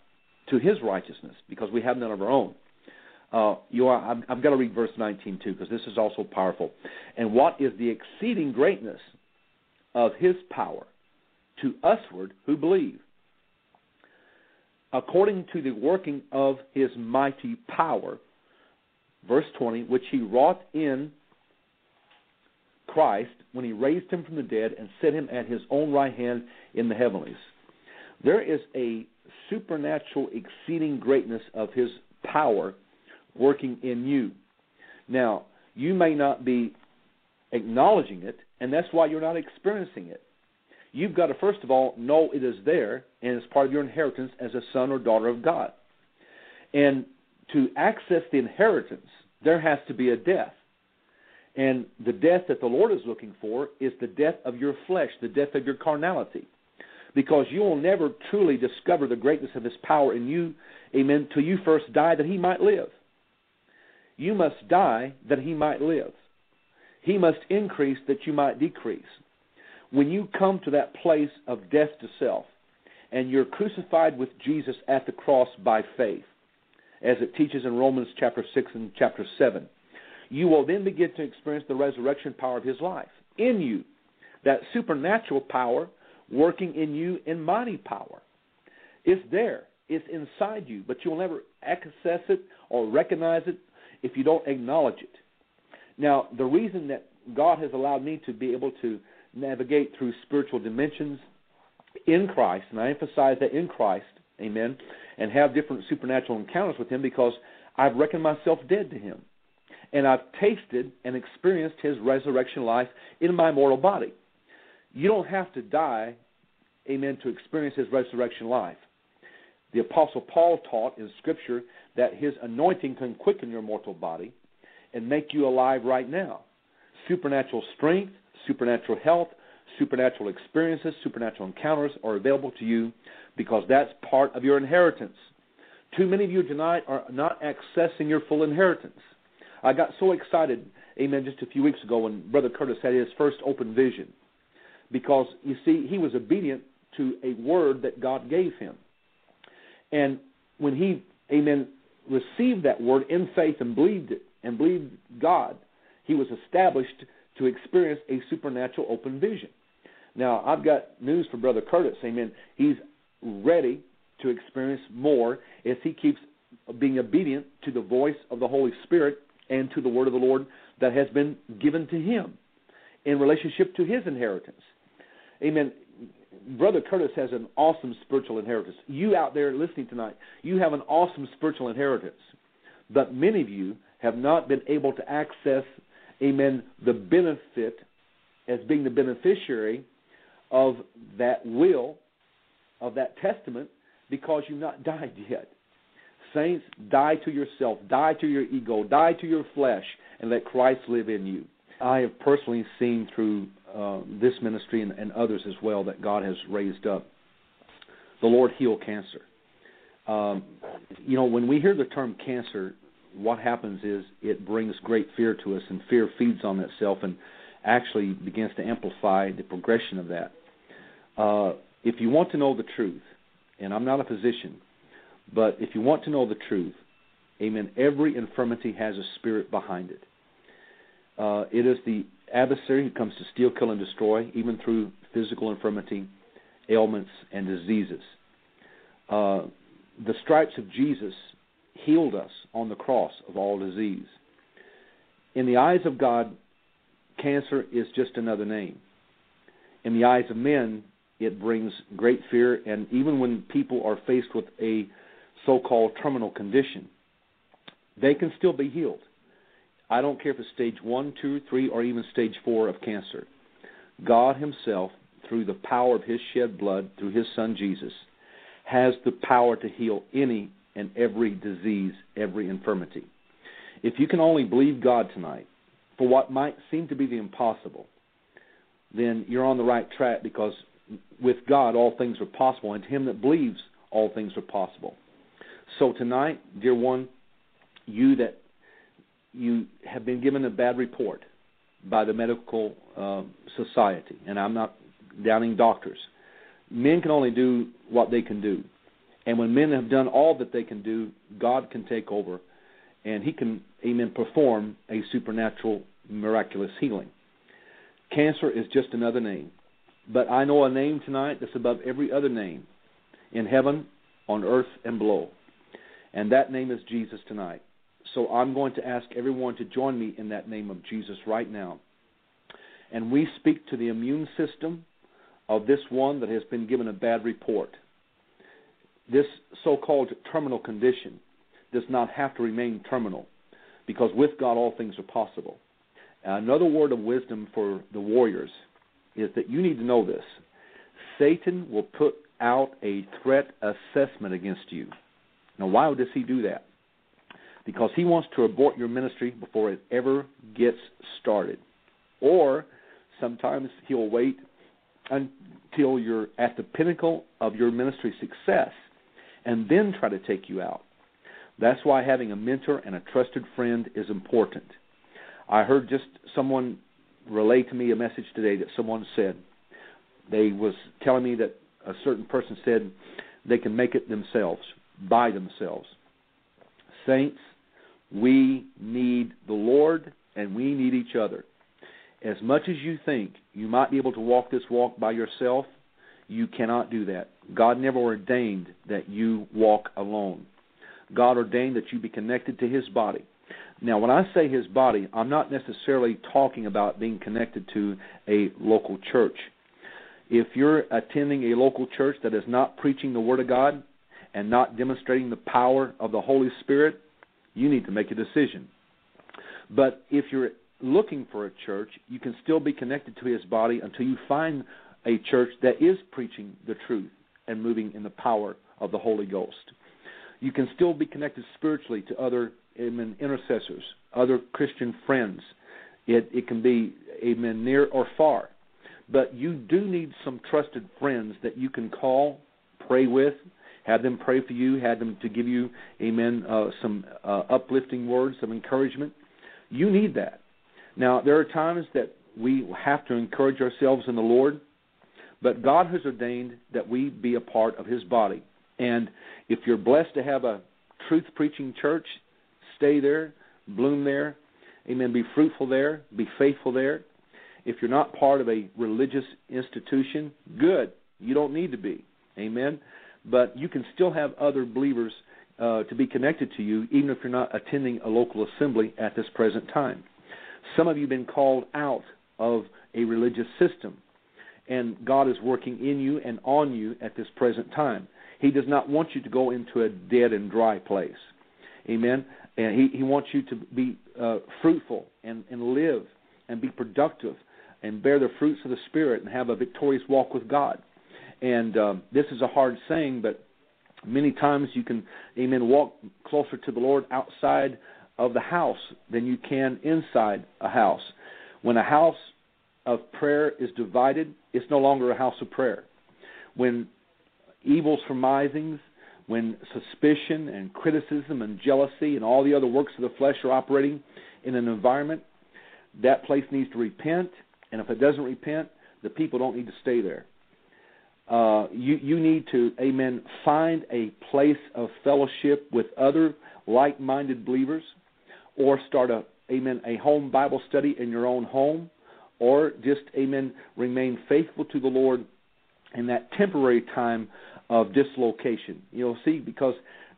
to His righteousness, because we have none of our own. Uh, you are, I'm, I'm going to read verse 19 too, because this is also powerful. And what is the exceeding greatness of His power to usward who believe? According to the working of His mighty power, verse 20, which He wrought in Christ when He raised Him from the dead and set Him at His own right hand in the heavenlies. There is a supernatural exceeding greatness of his power working in you. Now, you may not be acknowledging it, and that's why you're not experiencing it. You've got to, first of all, know it is there, and it's part of your inheritance as a son or daughter of God. And to access the inheritance, there has to be a death. And the death that the Lord is looking for is the death of your flesh, the death of your carnality because you will never truly discover the greatness of his power in you, amen, till you first die that he might live. You must die that he might live. He must increase that you might decrease. When you come to that place of death to self, and you're crucified with Jesus at the cross by faith, as it teaches in Romans chapter 6 and chapter 7, you will then begin to experience the resurrection power of his life in you. That supernatural power working in you in mighty power. It's there. It's inside you, but you'll never access it or recognize it if you don't acknowledge it. Now, the reason that God has allowed me to be able to navigate through spiritual dimensions in Christ, and I emphasize that in Christ, amen, and have different supernatural encounters with Him because I've reckoned myself dead to Him. And I've tasted and experienced His resurrection life in my mortal body. You don't have to die, amen, to experience His resurrection life. The Apostle Paul taught in Scripture that His anointing can quicken your mortal body and make you alive right now. Supernatural strength, supernatural health, supernatural experiences, supernatural encounters are available to you because that's part of your inheritance. Too many of you tonight are not accessing your full inheritance. I got so excited, amen, just a few weeks ago when Brother Curtis had his first open vision because, you see, he was obedient to a word that God gave him. And when he, amen, received that word in faith and believed it, and believed God, he was established to experience a supernatural open vision. Now, I've got news for Brother Curtis. Amen. He's ready to experience more as he keeps being obedient to the voice of the Holy Spirit and to the word of the Lord that has been given to him in relationship to his inheritance. Amen. Brother Curtis has an awesome spiritual inheritance. You out there listening tonight, you have an awesome spiritual inheritance. But many of you have not been able to access, amen, the benefit as being the beneficiary of that will, of that testament, because you've not <laughs> died yet. Saints, die to yourself, die to your ego, die to your flesh, and let Christ live in you. I have personally seen through uh, this ministry and, and, others as well that God has raised up. The Lord heal cancer. Um, you know, when we hear the term cancer, what happens is it brings great fear to us, and fear feeds on itself and actually begins to amplify the progression of that. Uh, if you want to know the truth, and I'm not a physician, but if you want to know the truth, amen, every infirmity has a spirit behind it. Uh, it is the adversary who comes to steal, kill, and destroy, even through physical infirmity, ailments, and diseases. Uh, the stripes of Jesus healed us on the cross of all disease. In the eyes of God, cancer is just another name. In the eyes of men, it brings great fear, and even when people are faced with a so called terminal condition, they can still be healed. I don't care if it's stage one, two, three, or even stage four of cancer. God Himself, through the power of His shed blood, through His Son Jesus, has the power to heal any and every disease, every infirmity. If you can only believe God tonight for what might seem to be the impossible, then you're on the right track because with God all things are possible, and to him that believes all things are possible. So tonight, dear one, you that you have been given a bad report by the medical uh, society, and I'm not downing doctors. Men can only do what they can do. And when men have done all that they can do, God can take over and he can, amen, perform a supernatural, miraculous healing. Cancer is just another name. But I know a name tonight that's above every other name in heaven, on earth, and below. And that name is Jesus tonight. So I'm going to ask everyone to join me in that name of Jesus right now. And we speak to the immune system of this one that has been given a bad report this so called terminal condition does not have to remain terminal because with God all things are possible. Another word of wisdom for the warriors is that you need to know this Satan will put out a threat assessment against you. Now, why does he do that? Because he wants to abort your ministry before it ever gets started. Or sometimes he'll wait until you're at the pinnacle of your ministry success and then try to take you out. That's why having a mentor and a trusted friend is important. I heard just someone relay to me a message today that someone said. They was telling me that a certain person said they can make it themselves, by themselves. Saints, we need the Lord and we need each other. As much as you think you might be able to walk this walk by yourself, you cannot do that. God never ordained that you walk alone. God ordained that you be connected to His body. Now, when I say His body, I'm not necessarily talking about being connected to a local church. If you're attending a local church that is not preaching the Word of God and not demonstrating the power of the Holy Spirit, you need to make a decision. But if you're looking for a church, you can still be connected to His body until you find a church that is preaching the truth and moving in the power of the Holy Ghost. You can still be connected spiritually to other amen, intercessors, other Christian friends. It, it can be amen near or far, but you do need some trusted friends that you can call, pray with, have them pray for you, have them to give you amen uh, some uh, uplifting words of encouragement. You need that. Now there are times that we have to encourage ourselves in the Lord but God has ordained that we be a part of His body. And if you're blessed to have a truth preaching church, stay there, bloom there. Amen. Be fruitful there, be faithful there. If you're not part of a religious institution, good. You don't need to be. Amen. But you can still have other believers uh, to be connected to you, even if you're not attending a local assembly at this present time. Some of you have been called out of a religious system and God is working in you and on you at this present time. He does not want you to go into a dead and dry place. Amen. And he, he wants you to be uh, fruitful and, and live and be productive and bear the fruits of the Spirit and have a victorious walk with God. And um, this is a hard saying, but many times you can, amen, walk closer to the Lord outside of the house than you can inside a house. When a house of prayer is divided, it's no longer a house of prayer. When evil surmisings, when suspicion and criticism and jealousy and all the other works of the flesh are operating in an environment, that place needs to repent. And if it doesn't repent, the people don't need to stay there. Uh, you you need to, amen, find a place of fellowship with other like-minded believers, or start a, amen, a home Bible study in your own home or just, amen, remain faithful to the Lord in that temporary time of dislocation. You know, see, because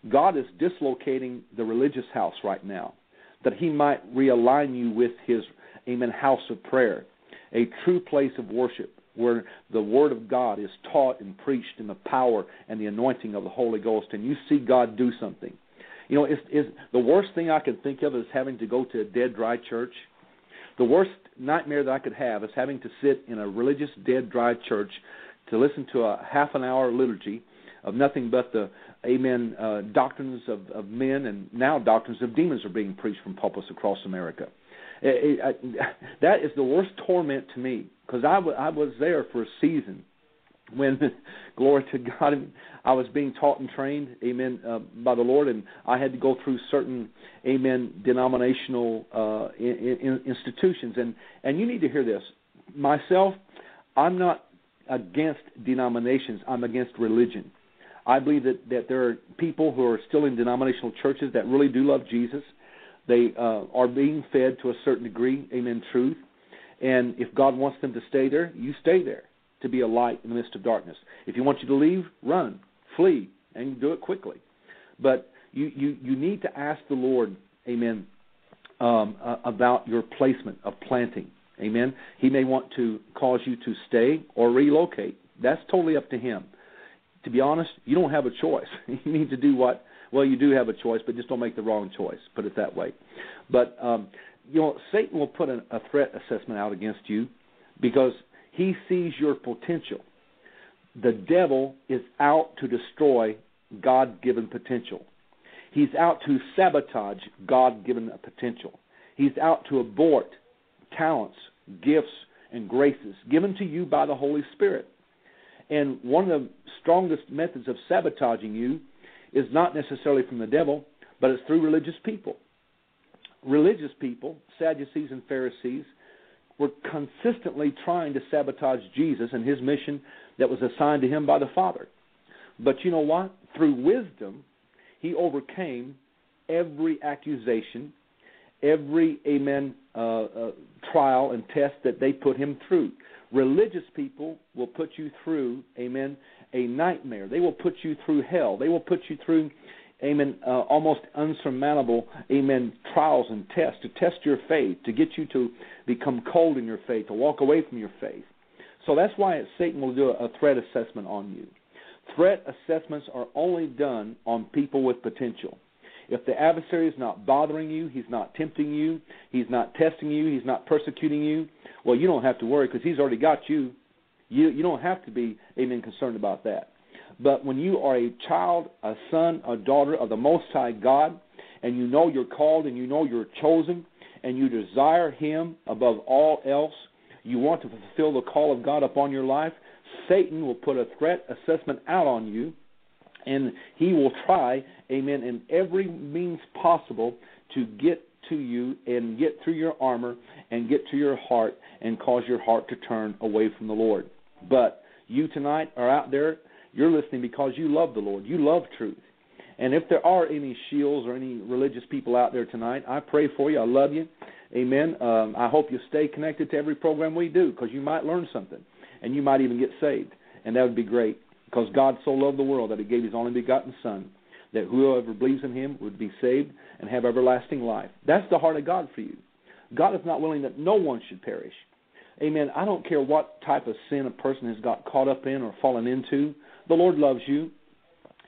God is dislocating the religious house right now, that He might realign you with His, amen, house of prayer, a true place of worship where the Word of God is taught and preached in the power and the anointing of the Holy Ghost, and you see God do something. You know, it's, it's, the worst thing I can think of is having to go to a dead, dry church the worst nightmare that I could have is having to sit in a religious, dead, dry church to listen to a half an hour liturgy of nothing but the amen uh, doctrines of, of men and now doctrines of demons are being preached from pulpits across America. It, I, <laughs> that is the worst torment to me because I, w- I was there for a season when <laughs> glory to God, I was being taught and trained, amen, uh, by the Lord, and I had to go through certain, amen, denominational uh, in, in institutions, and and you need to hear this. Myself, I'm not against denominations. I'm against religion. I believe that that there are people who are still in denominational churches that really do love Jesus. They uh, are being fed to a certain degree, amen, truth. And if God wants them to stay there, you stay there to be a light in the midst of darkness. If He wants you to leave, run, flee, and do it quickly. But you, you, you need to ask the Lord, amen, um, uh, about your placement of planting. Amen. He may want to cause you to stay or relocate. That's totally up to Him. To be honest, you don't have a choice. <laughs> you need to do what well, you do have a choice, but just don't make the wrong choice. Put it that way. But um, you know, Satan will put an, a threat assessment out against you because he sees your potential. The devil is out to destroy God given potential. He's out to sabotage God given potential. He's out to abort talents, gifts, and graces given to you by the Holy Spirit. And one of the strongest methods of sabotaging you is not necessarily from the devil, but it's through religious people. Religious people, Sadducees and Pharisees, were consistently trying to sabotage Jesus and his mission that was assigned to him by the Father. But you know what? Through wisdom, he overcame every accusation, every amen uh, uh, trial and test that they put him through. Religious people will put you through, amen, a nightmare. They will put you through hell. They will put you through, amen, uh, almost unsurmountable, amen, trials and tests to test your faith, to get you to become cold in your faith, to walk away from your faith. So that's why Satan will do a threat assessment on you. Threat assessments are only done on people with potential. If the adversary is not bothering you, he's not tempting you, he's not testing you, he's not persecuting you, well, you don't have to worry because he's already got you. You you don't have to be amen concerned about that. But when you are a child, a son, a daughter of the Most High God, and you know you're called and you know you're chosen, and you desire Him above all else, you want to fulfill the call of God upon your life, Satan will put a threat assessment out on you, and he will try, amen, in every means possible to get to you and get through your armor and get to your heart and cause your heart to turn away from the Lord. But you tonight are out there, you're listening because you love the Lord. You love truth. And if there are any shields or any religious people out there tonight, I pray for you. I love you. Amen. Um, I hope you stay connected to every program we do because you might learn something and you might even get saved. And that would be great because God so loved the world that he gave his only begotten Son that whoever believes in him would be saved and have everlasting life. That's the heart of God for you. God is not willing that no one should perish. Amen. I don't care what type of sin a person has got caught up in or fallen into. The Lord loves you.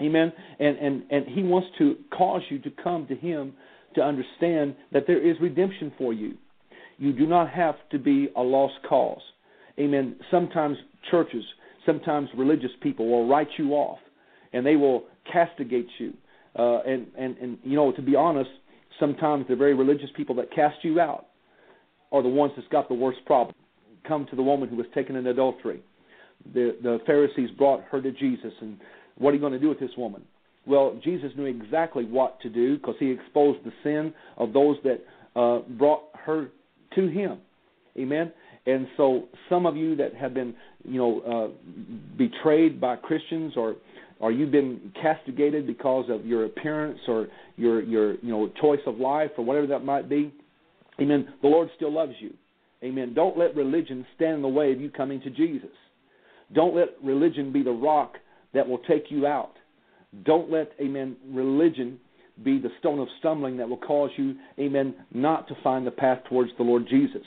Amen. And and and he wants to cause you to come to him to understand that there is redemption for you. You do not have to be a lost cause. Amen. Sometimes churches, sometimes religious people will write you off and they will castigate you. Uh, and, and, and, you know, to be honest, sometimes the very religious people that cast you out are the ones that's got the worst problem. Come to the woman who was taken in adultery. The, the Pharisees brought her to Jesus, and what are you going to do with this woman? Well, Jesus knew exactly what to do because he exposed the sin of those that uh, brought her to him. Amen. And so, some of you that have been, you know, uh, betrayed by Christians, or or you've been castigated because of your appearance or your your you know choice of life or whatever that might be. Amen. The Lord still loves you. Amen. Don't let religion stand in the way of you coming to Jesus. Don't let religion be the rock that will take you out. Don't let, amen, religion be the stone of stumbling that will cause you, amen, not to find the path towards the Lord Jesus.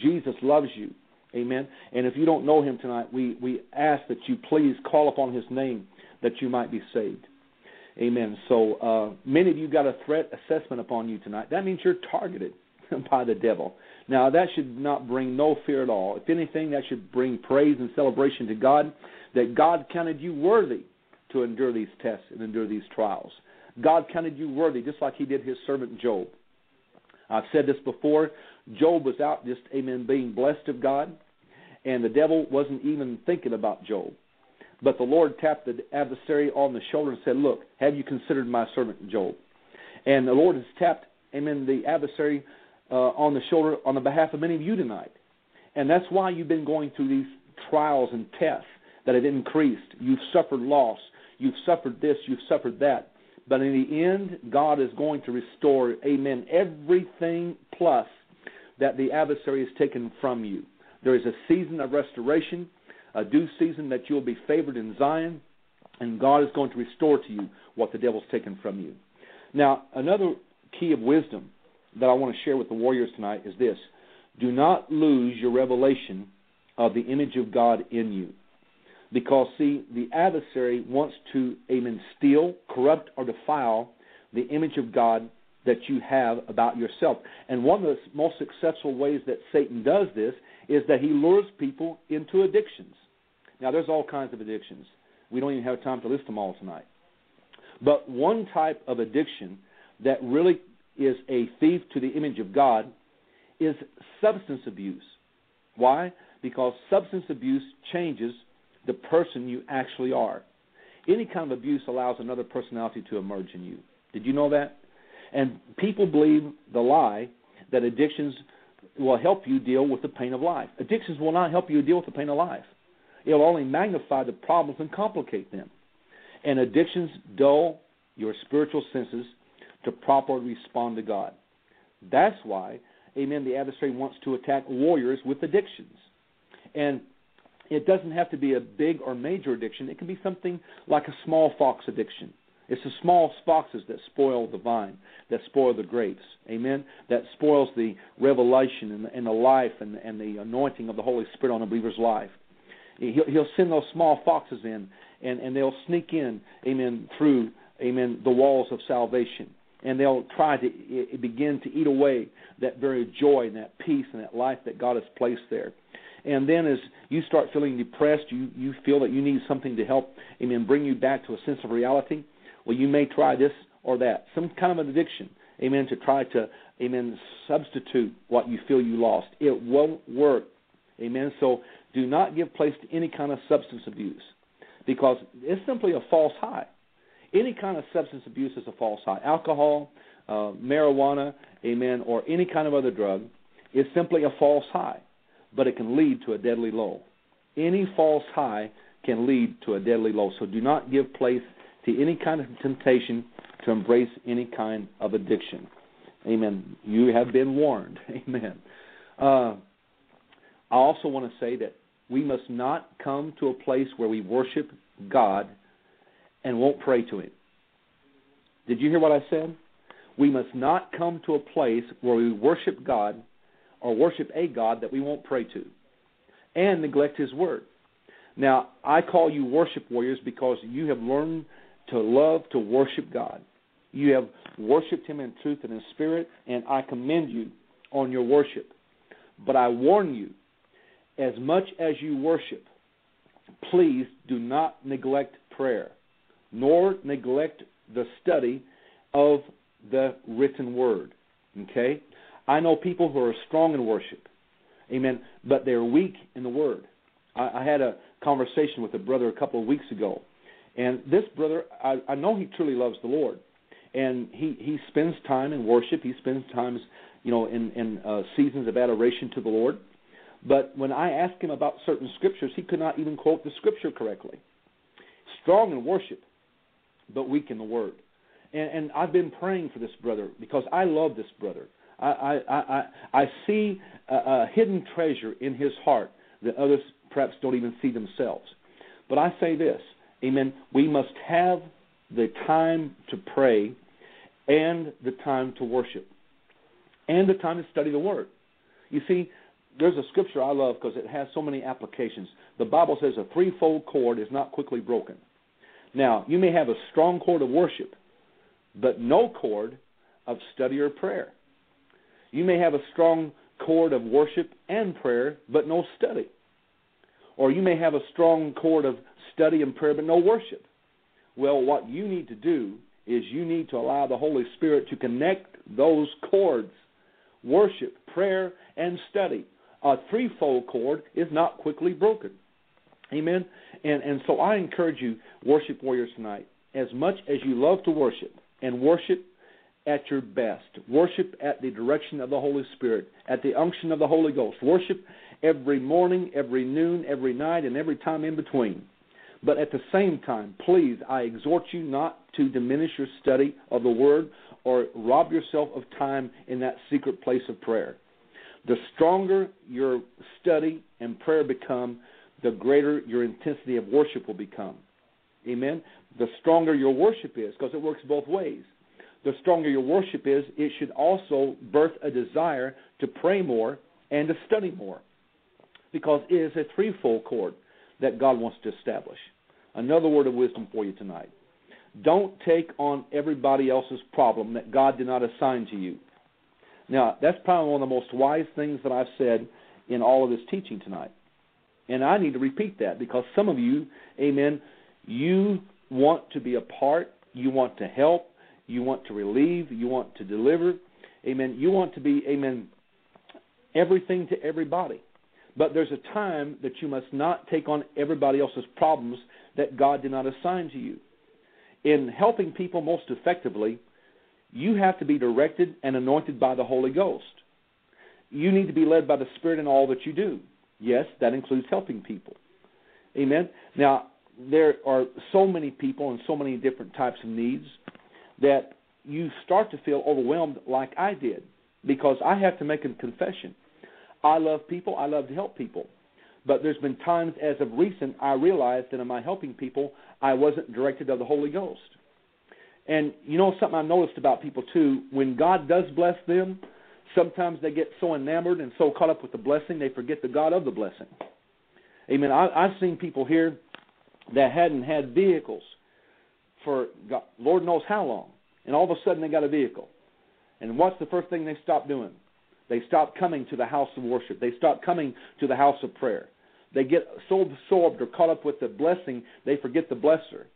Jesus loves you. Amen. And if you don't know him tonight, we, we ask that you please call upon his name that you might be saved. Amen. So uh, many of you got a threat assessment upon you tonight. That means you're targeted <laughs> by the devil. Now that should not bring no fear at all. If anything, that should bring praise and celebration to God that God counted you worthy to endure these tests and endure these trials. God counted you worthy, just like He did His servant Job. I've said this before. Job was out just, amen, being blessed of God, and the devil wasn't even thinking about Job. But the Lord tapped the adversary on the shoulder and said, Look, have you considered my servant Job? And the Lord has tapped, amen, the adversary uh, on the shoulder on the behalf of many of you tonight. And that's why you've been going through these trials and tests that have increased. You've suffered loss. You've suffered this. You've suffered that. But in the end, God is going to restore, amen, everything plus that the adversary has taken from you. There is a season of restoration, a due season that you'll be favored in Zion, and God is going to restore to you what the devil's taken from you. Now, another key of wisdom that I want to share with the warriors tonight is this do not lose your revelation of the image of God in you. Because, see, the adversary wants to, amen, steal, corrupt, or defile the image of God that you have about yourself. And one of the most successful ways that Satan does this is that he lures people into addictions. Now, there's all kinds of addictions. We don't even have time to list them all tonight. But one type of addiction that really is a thief to the image of God is substance abuse. Why? Because substance abuse changes the person you actually are. Any kind of abuse allows another personality to emerge in you. Did you know that? And people believe the lie that addictions will help you deal with the pain of life. Addictions will not help you deal with the pain of life. It will only magnify the problems and complicate them. And addictions dull your spiritual senses to properly respond to God. That's why, amen, the adversary wants to attack warriors with addictions. And it doesn't have to be a big or major addiction. It can be something like a small fox addiction. It's the small foxes that spoil the vine, that spoil the grapes. Amen. That spoils the revelation and the, and the life and, and the anointing of the Holy Spirit on a believer's life. He'll, he'll send those small foxes in, and, and they'll sneak in, amen, through, amen, the walls of salvation. And they'll try to begin to eat away that very joy and that peace and that life that God has placed there. And then as you start feeling depressed, you, you feel that you need something to help, amen, bring you back to a sense of reality. Well, you may try this or that, some kind of an addiction, amen, to try to, amen, substitute what you feel you lost. It won't work, amen. So do not give place to any kind of substance abuse because it's simply a false high. Any kind of substance abuse is a false high. Alcohol, uh, marijuana, amen, or any kind of other drug is simply a false high but it can lead to a deadly low. Any false high can lead to a deadly low. So do not give place to any kind of temptation to embrace any kind of addiction. Amen. You have been warned. <laughs> Amen. Uh, I also want to say that we must not come to a place where we worship God and won't pray to Him. Did you hear what I said? We must not come to a place where we worship God or worship a God that we won't pray to and neglect His Word. Now, I call you worship warriors because you have learned to love to worship God. You have worshiped Him in truth and in spirit, and I commend you on your worship. But I warn you, as much as you worship, please do not neglect prayer, nor neglect the study of the written word. Okay? I know people who are strong in worship, amen, but they're weak in the Word. I, I had a conversation with a brother a couple of weeks ago, and this brother, I, I know he truly loves the Lord, and he he spends time in worship. He spends times, you know, in in uh, seasons of adoration to the Lord. But when I asked him about certain scriptures, he could not even quote the scripture correctly. Strong in worship, but weak in the Word. And, and I've been praying for this brother because I love this brother. I, I, I, I see a, a hidden treasure in his heart that others perhaps don't even see themselves. But I say this, amen, we must have the time to pray and the time to worship and the time to study the Word. You see, there's a scripture I love because it has so many applications. The Bible says a threefold cord is not quickly broken. Now, you may have a strong cord of worship, but no cord of study or prayer. You may have a strong cord of worship and prayer, but no study. Or you may have a strong cord of study and prayer, but no worship. Well, what you need to do is you need to allow the Holy Spirit to connect those cords worship, prayer, and study. A threefold cord is not quickly broken. Amen? And, and so I encourage you, worship warriors, tonight, as much as you love to worship, and worship at your best. Worship at the direction of the Holy Spirit, at the unction of the Holy Ghost. Worship every morning, every noon, every night, and every time in between. But at the same time, please, I exhort you not to diminish your study of the Word or rob yourself of time in that secret place of prayer. The stronger your study and prayer become, the greater your intensity of worship will become. Amen? The stronger your worship is, because it works both ways the stronger your worship is, it should also birth a desire to pray more and to study more. Because it is a threefold cord that God wants to establish. Another word of wisdom for you tonight. Don't take on everybody else's problem that God did not assign to you. Now, that's probably one of the most wise things that I've said in all of this teaching tonight. And I need to repeat that because some of you, amen, you want to be a part, you want to help, you want to relieve, you want to deliver. Amen. You want to be, amen, everything to everybody. But there's a time that you must not take on everybody else's problems that God did not assign to you. In helping people most effectively, you have to be directed and anointed by the Holy Ghost. you need to be led by the Spirit in all that you do. Yes, that includes helping people. Amen. Now, there are so many people and so many different types of needs that you start to feel overwhelmed like I did because I have to make a confession. I love people, I love to help people. But there's been times as of recent I realized that in my helping people, I wasn't directed of the Holy Ghost. And you know something I noticed about people too, when God does bless them, sometimes they get so enamored and so caught up with the blessing they forget the God of the blessing. Amen. I, I've seen people here that hadn't had vehicles for God, Lord knows how long, and all of a sudden they got a vehicle. And what's the first thing they stop doing? They stop coming to the house of worship. They stop coming to the house of prayer. They get so absorbed or caught up with the blessing, they forget the blesser.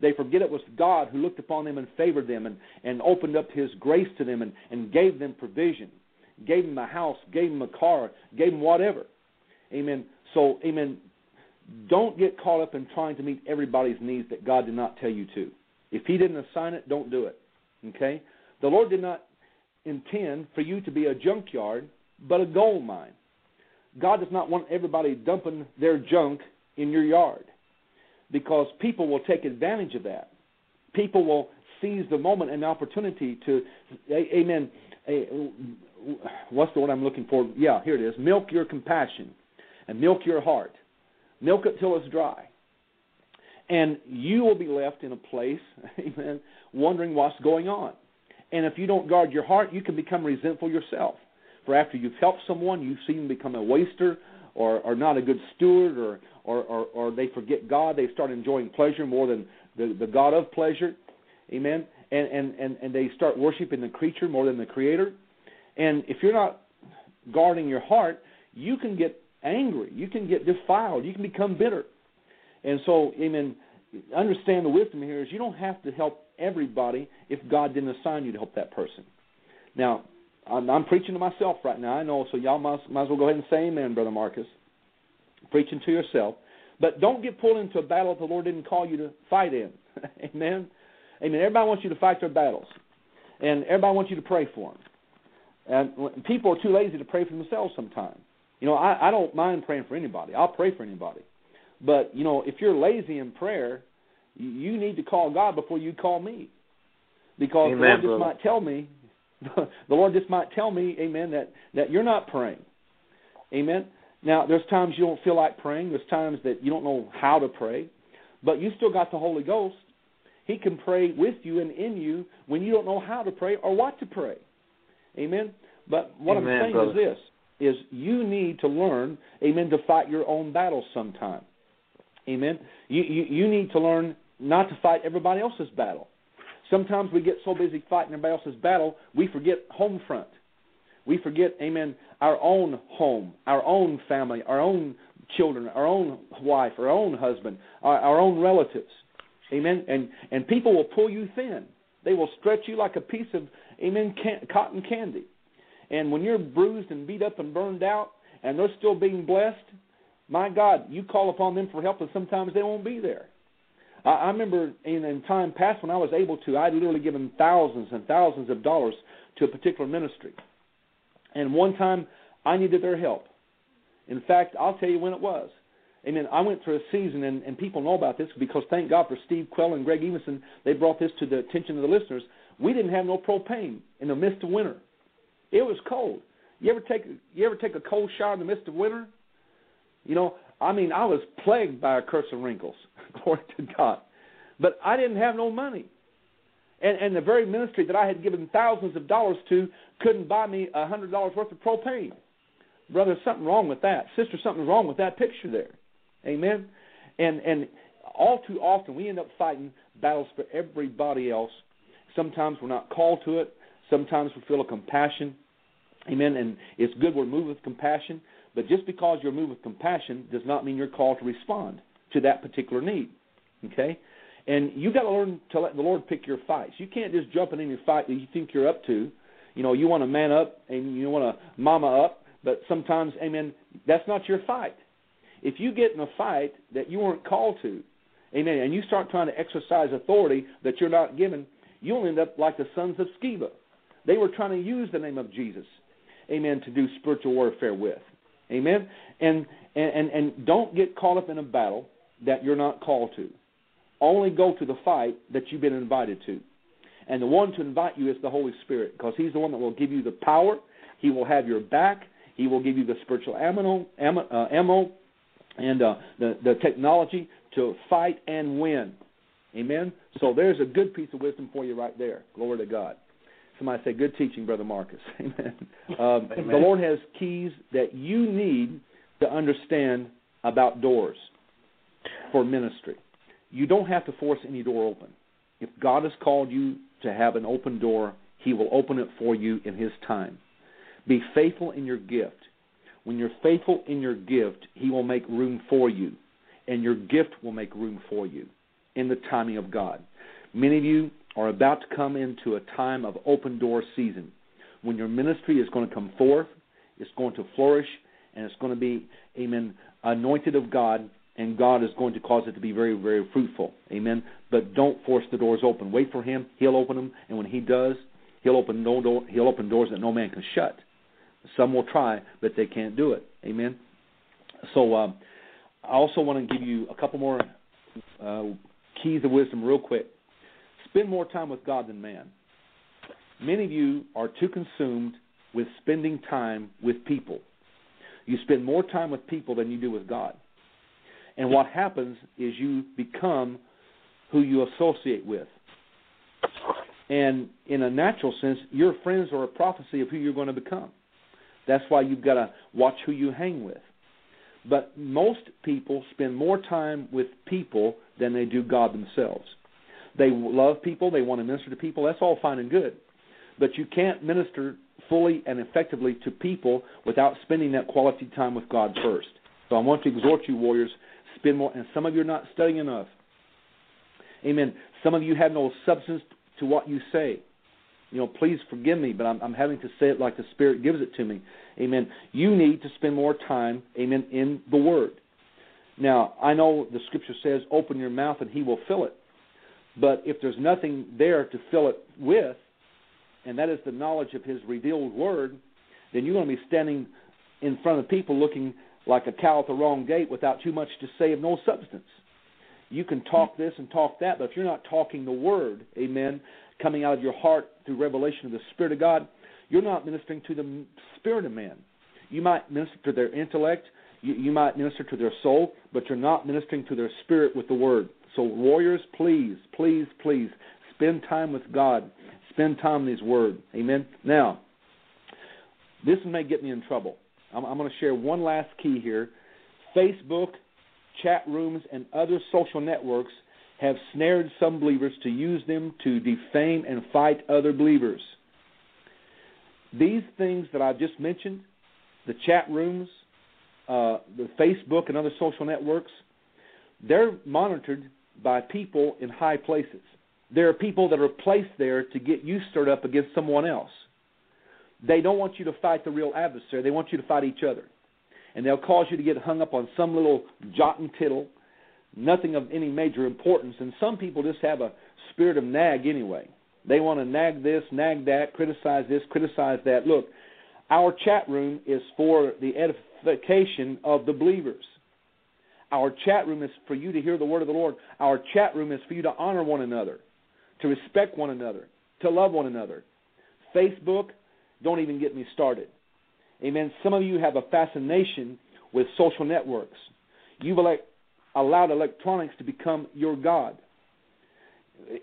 They forget it was God who looked upon them and favored them and, and opened up His grace to them and, and gave them provision, gave them a house, gave them a car, gave them whatever. Amen. So, amen. Don't get caught up in trying to meet everybody's needs that God did not tell you to. If He didn't assign it, don't do it. Okay? The Lord did not intend for you to be a junkyard, but a gold mine. God does not want everybody dumping their junk in your yard because people will take advantage of that. People will seize the moment and the opportunity to, amen. What's the word I'm looking for? Yeah, here it is. Milk your compassion and milk your heart. Milk it till it's dry. And you will be left in a place, <laughs> amen, wondering what's going on. And if you don't guard your heart, you can become resentful yourself. For after you've helped someone, you see them become a waster or, are not a good steward or, or, or, or they forget God. They start enjoying pleasure more than the, the God of pleasure. Amen. And, and, and, and they start worshiping the creature more than the creator. And if you're not guarding your heart, you can get angry. You can get defiled. You can become bitter. And so, amen, understand the wisdom here is you don't have to help everybody if God didn't assign you to help that person. Now, I'm, I'm preaching to myself right now. I know, so y'all might, might as well go ahead and say amen, Brother Marcus. Preaching to yourself. But don't get pulled into a battle that the Lord didn't call you to fight in. <laughs> amen? Amen. Everybody wants you to fight their battles. And everybody wants you to pray for them. And people are too lazy to pray for themselves sometimes. You know, I, I don't mind praying for anybody. I'll pray for anybody. But, you know, if you're lazy in prayer, you need to call God before you call me. Because Amen, the Lord just brother. might tell me, the Lord just might tell me, amen, that, that you're not praying. Amen. Now, there's times you don't feel like praying. There's times that you don't know how to pray. But you still got the Holy Ghost. He can pray with you and in you when you don't know how to pray or what to pray. Amen. But what Amen, I'm saying brother. is this is you need to learn, amen, to fight your own battles sometime. Amen. You, you you need to learn not to fight everybody else's battle. Sometimes we get so busy fighting everybody else's battle, we forget home front. We forget, amen, our own home, our own family, our own children, our own wife, our own husband, our, our own relatives. Amen. And and people will pull you thin. They will stretch you like a piece of amen can, cotton candy. And when you're bruised and beat up and burned out, and they're still being blessed, my God, you call upon them for help, and sometimes they won't be there. I, I remember in, in time past when I was able to, I'd literally given thousands and thousands of dollars to a particular ministry. And one time, I needed their help. In fact, I'll tell you when it was. Amen. I went through a season, and, and people know about this because thank God for Steve Quell and Greg Evenson. They brought this to the attention of the listeners. We didn't have no propane in the midst of winter. It was cold. You ever take you ever take a cold shower in the midst of winter? You know, I mean, I was plagued by a curse of wrinkles. Glory to God. But I didn't have no money. And, and the very ministry that I had given thousands of dollars to couldn't buy me a hundred dollars worth of propane. Brother, something wrong with that. Sister, something's wrong with that picture there. Amen. And and all too often we end up fighting battles for everybody else. Sometimes we're not called to it. Sometimes we feel a compassion. Amen. And it's good we're moved with compassion. But just because you're moved with compassion does not mean you're called to respond to that particular need. Okay? And you got to learn to let the Lord pick your fights. You can't just jump in any fight that you think you're up to. You know, you want to man up and you want to mama up, but sometimes, amen, that's not your fight. If you get in a fight that you weren't called to, amen, and you start trying to exercise authority that you're not given, you'll end up like the sons of Sceva. They were trying to use the name of Jesus. amen, to do spiritual warfare with. Amen? And, and, and, and don't get caught up in a battle that you're not called to. Only go to the fight that you've been invited to. And the one to invite you is the Holy Spirit because He's the one that will give you the power. He will have your back. He will give you the spiritual ammo, ammo, uh, ammo and uh, the, the technology to fight and win. Amen? So there's a good piece of wisdom for you right there. Glory to God. Somebody say, good teaching, Brother Marcus. <laughs> Amen. Um, Amen. The Lord has keys that you need to understand about doors for ministry. You don't have to force any door open. If God has called you to have an open door, He will open it for you in His time. Be faithful in your gift. When you're faithful in your gift, He will make room for you, and your gift will make room for you in the timing of God. Many of you are about to come into a time of open door season when your ministry is going to come forth, it's going to flourish, and it's going to be, amen, anointed of God, and God is going to cause it to be very, very fruitful. Amen. But don't force the doors open. Wait for Him. He'll open them, and when He does, He'll open no door. He'll open doors that no man can shut. Some will try, but they can't do it. Amen. So uh, I also want to give you a couple more uh, keys of wisdom, real quick. Spend more time with God than man. Many of you are too consumed with spending time with people. You spend more time with people than you do with God. And what happens is you become who you associate with. And in a natural sense, your friends are a prophecy of who you're going to become. That's why you've got to watch who you hang with. But most people spend more time with people than they do God themselves. They love people, they want to minister to people. That's all fine and good. But you can't minister fully and effectively to people without spending that quality time with God first. So I want to exhort you, warriors, spend more. And some of you are not studying enough. Amen. Some of you have no substance to what you say. You know, please forgive me, but I'm, I'm having to say it like the Spirit gives it to me. Amen. You need to spend more time, amen, in the Word. Now, I know the Scripture says, open your mouth and He will fill it. But if there's nothing there to fill it with, and that is the knowledge of His revealed Word, then you're going to be standing in front of people looking like a cow at the wrong gate without too much to say of no substance. You can talk this and talk that, but if you're not talking the Word, amen, coming out of your heart through revelation of the Spirit of God, you're not ministering to the spirit of man. You might minister to their intellect, you, you might minister to their soul, but you're not ministering to their spirit with the word. So, warriors, please, please, please spend time with God. Spend time in His Word. Amen. Now, this may get me in trouble. I'm, I'm going to share one last key here. Facebook, chat rooms, and other social networks have snared some believers to use them to defame and fight other believers. These things that I've just mentioned, the chat rooms, uh, the Facebook, and other social networks, they're monitored by people in high places. There are people that are placed there to get you stirred up against someone else. They don't want you to fight the real adversary, they want you to fight each other. And they'll cause you to get hung up on some little jot and tittle nothing of any major importance. And some people just have a spirit of nag anyway. They want to nag this, nag that, criticize this, criticize that. Look, our chat room is for the edification of the believers. Our chat room is for you to hear the word of the Lord. Our chat room is for you to honor one another, to respect one another, to love one another. Facebook, don't even get me started. Amen. Some of you have a fascination with social networks. You've elect, allowed electronics to become your God.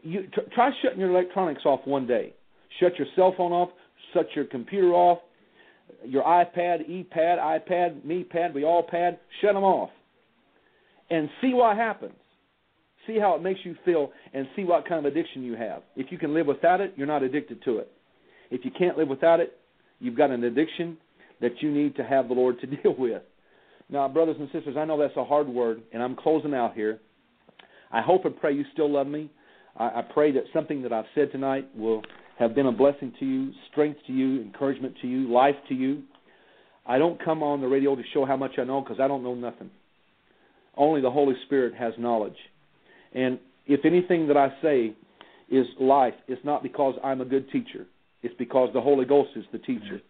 You t- try shutting your electronics off one day. Shut your cell phone off. Shut your computer off. Your iPad, ePad, iPad, MePad, we all pad. Shut them off, and see what happens. See how it makes you feel, and see what kind of addiction you have. If you can live without it, you're not addicted to it. If you can't live without it, you've got an addiction that you need to have the Lord to <laughs> deal with. Now, brothers and sisters, I know that's a hard word, and I'm closing out here. I hope and pray you still love me. I, I pray that something that I've said tonight will have been a blessing to you, strength to you, encouragement to you, life to you. I don't come on the radio to show how much I know because I don't know nothing. Only the Holy Spirit has knowledge. And if anything that I say is life, it's not because I'm a good teacher. It's because the Holy Ghost is the teacher.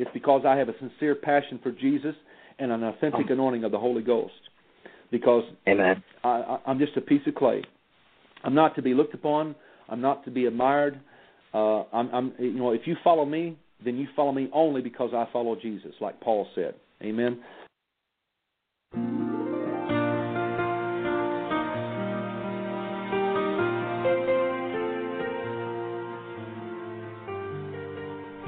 It's because I have a sincere passion for Jesus and an authentic anointing of the Holy Ghost. Because Amen. I, I'm just a piece of clay. I'm not to be looked upon. I'm not to be admired. Uh, I'm, I'm, you know, if you follow me, then you follow me only because I follow Jesus, like Paul said. Amen.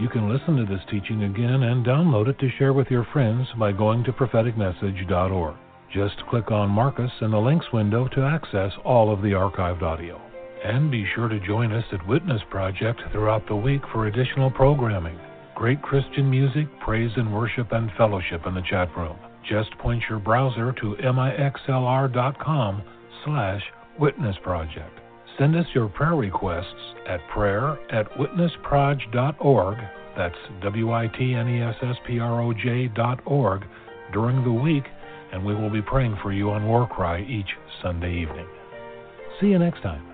You can listen to this teaching again and download it to share with your friends by going to propheticmessage.org. Just click on Marcus in the links window to access all of the archived audio. And be sure to join us at Witness Project throughout the week for additional programming. Great Christian music, praise and worship, and fellowship in the chat room. Just point your browser to mixlr.com slash witness project. Send us your prayer requests at prayer at witnessproj.org. That's W I T N E S S P R O J dot org during the week, and we will be praying for you on War Cry each Sunday evening. See you next time.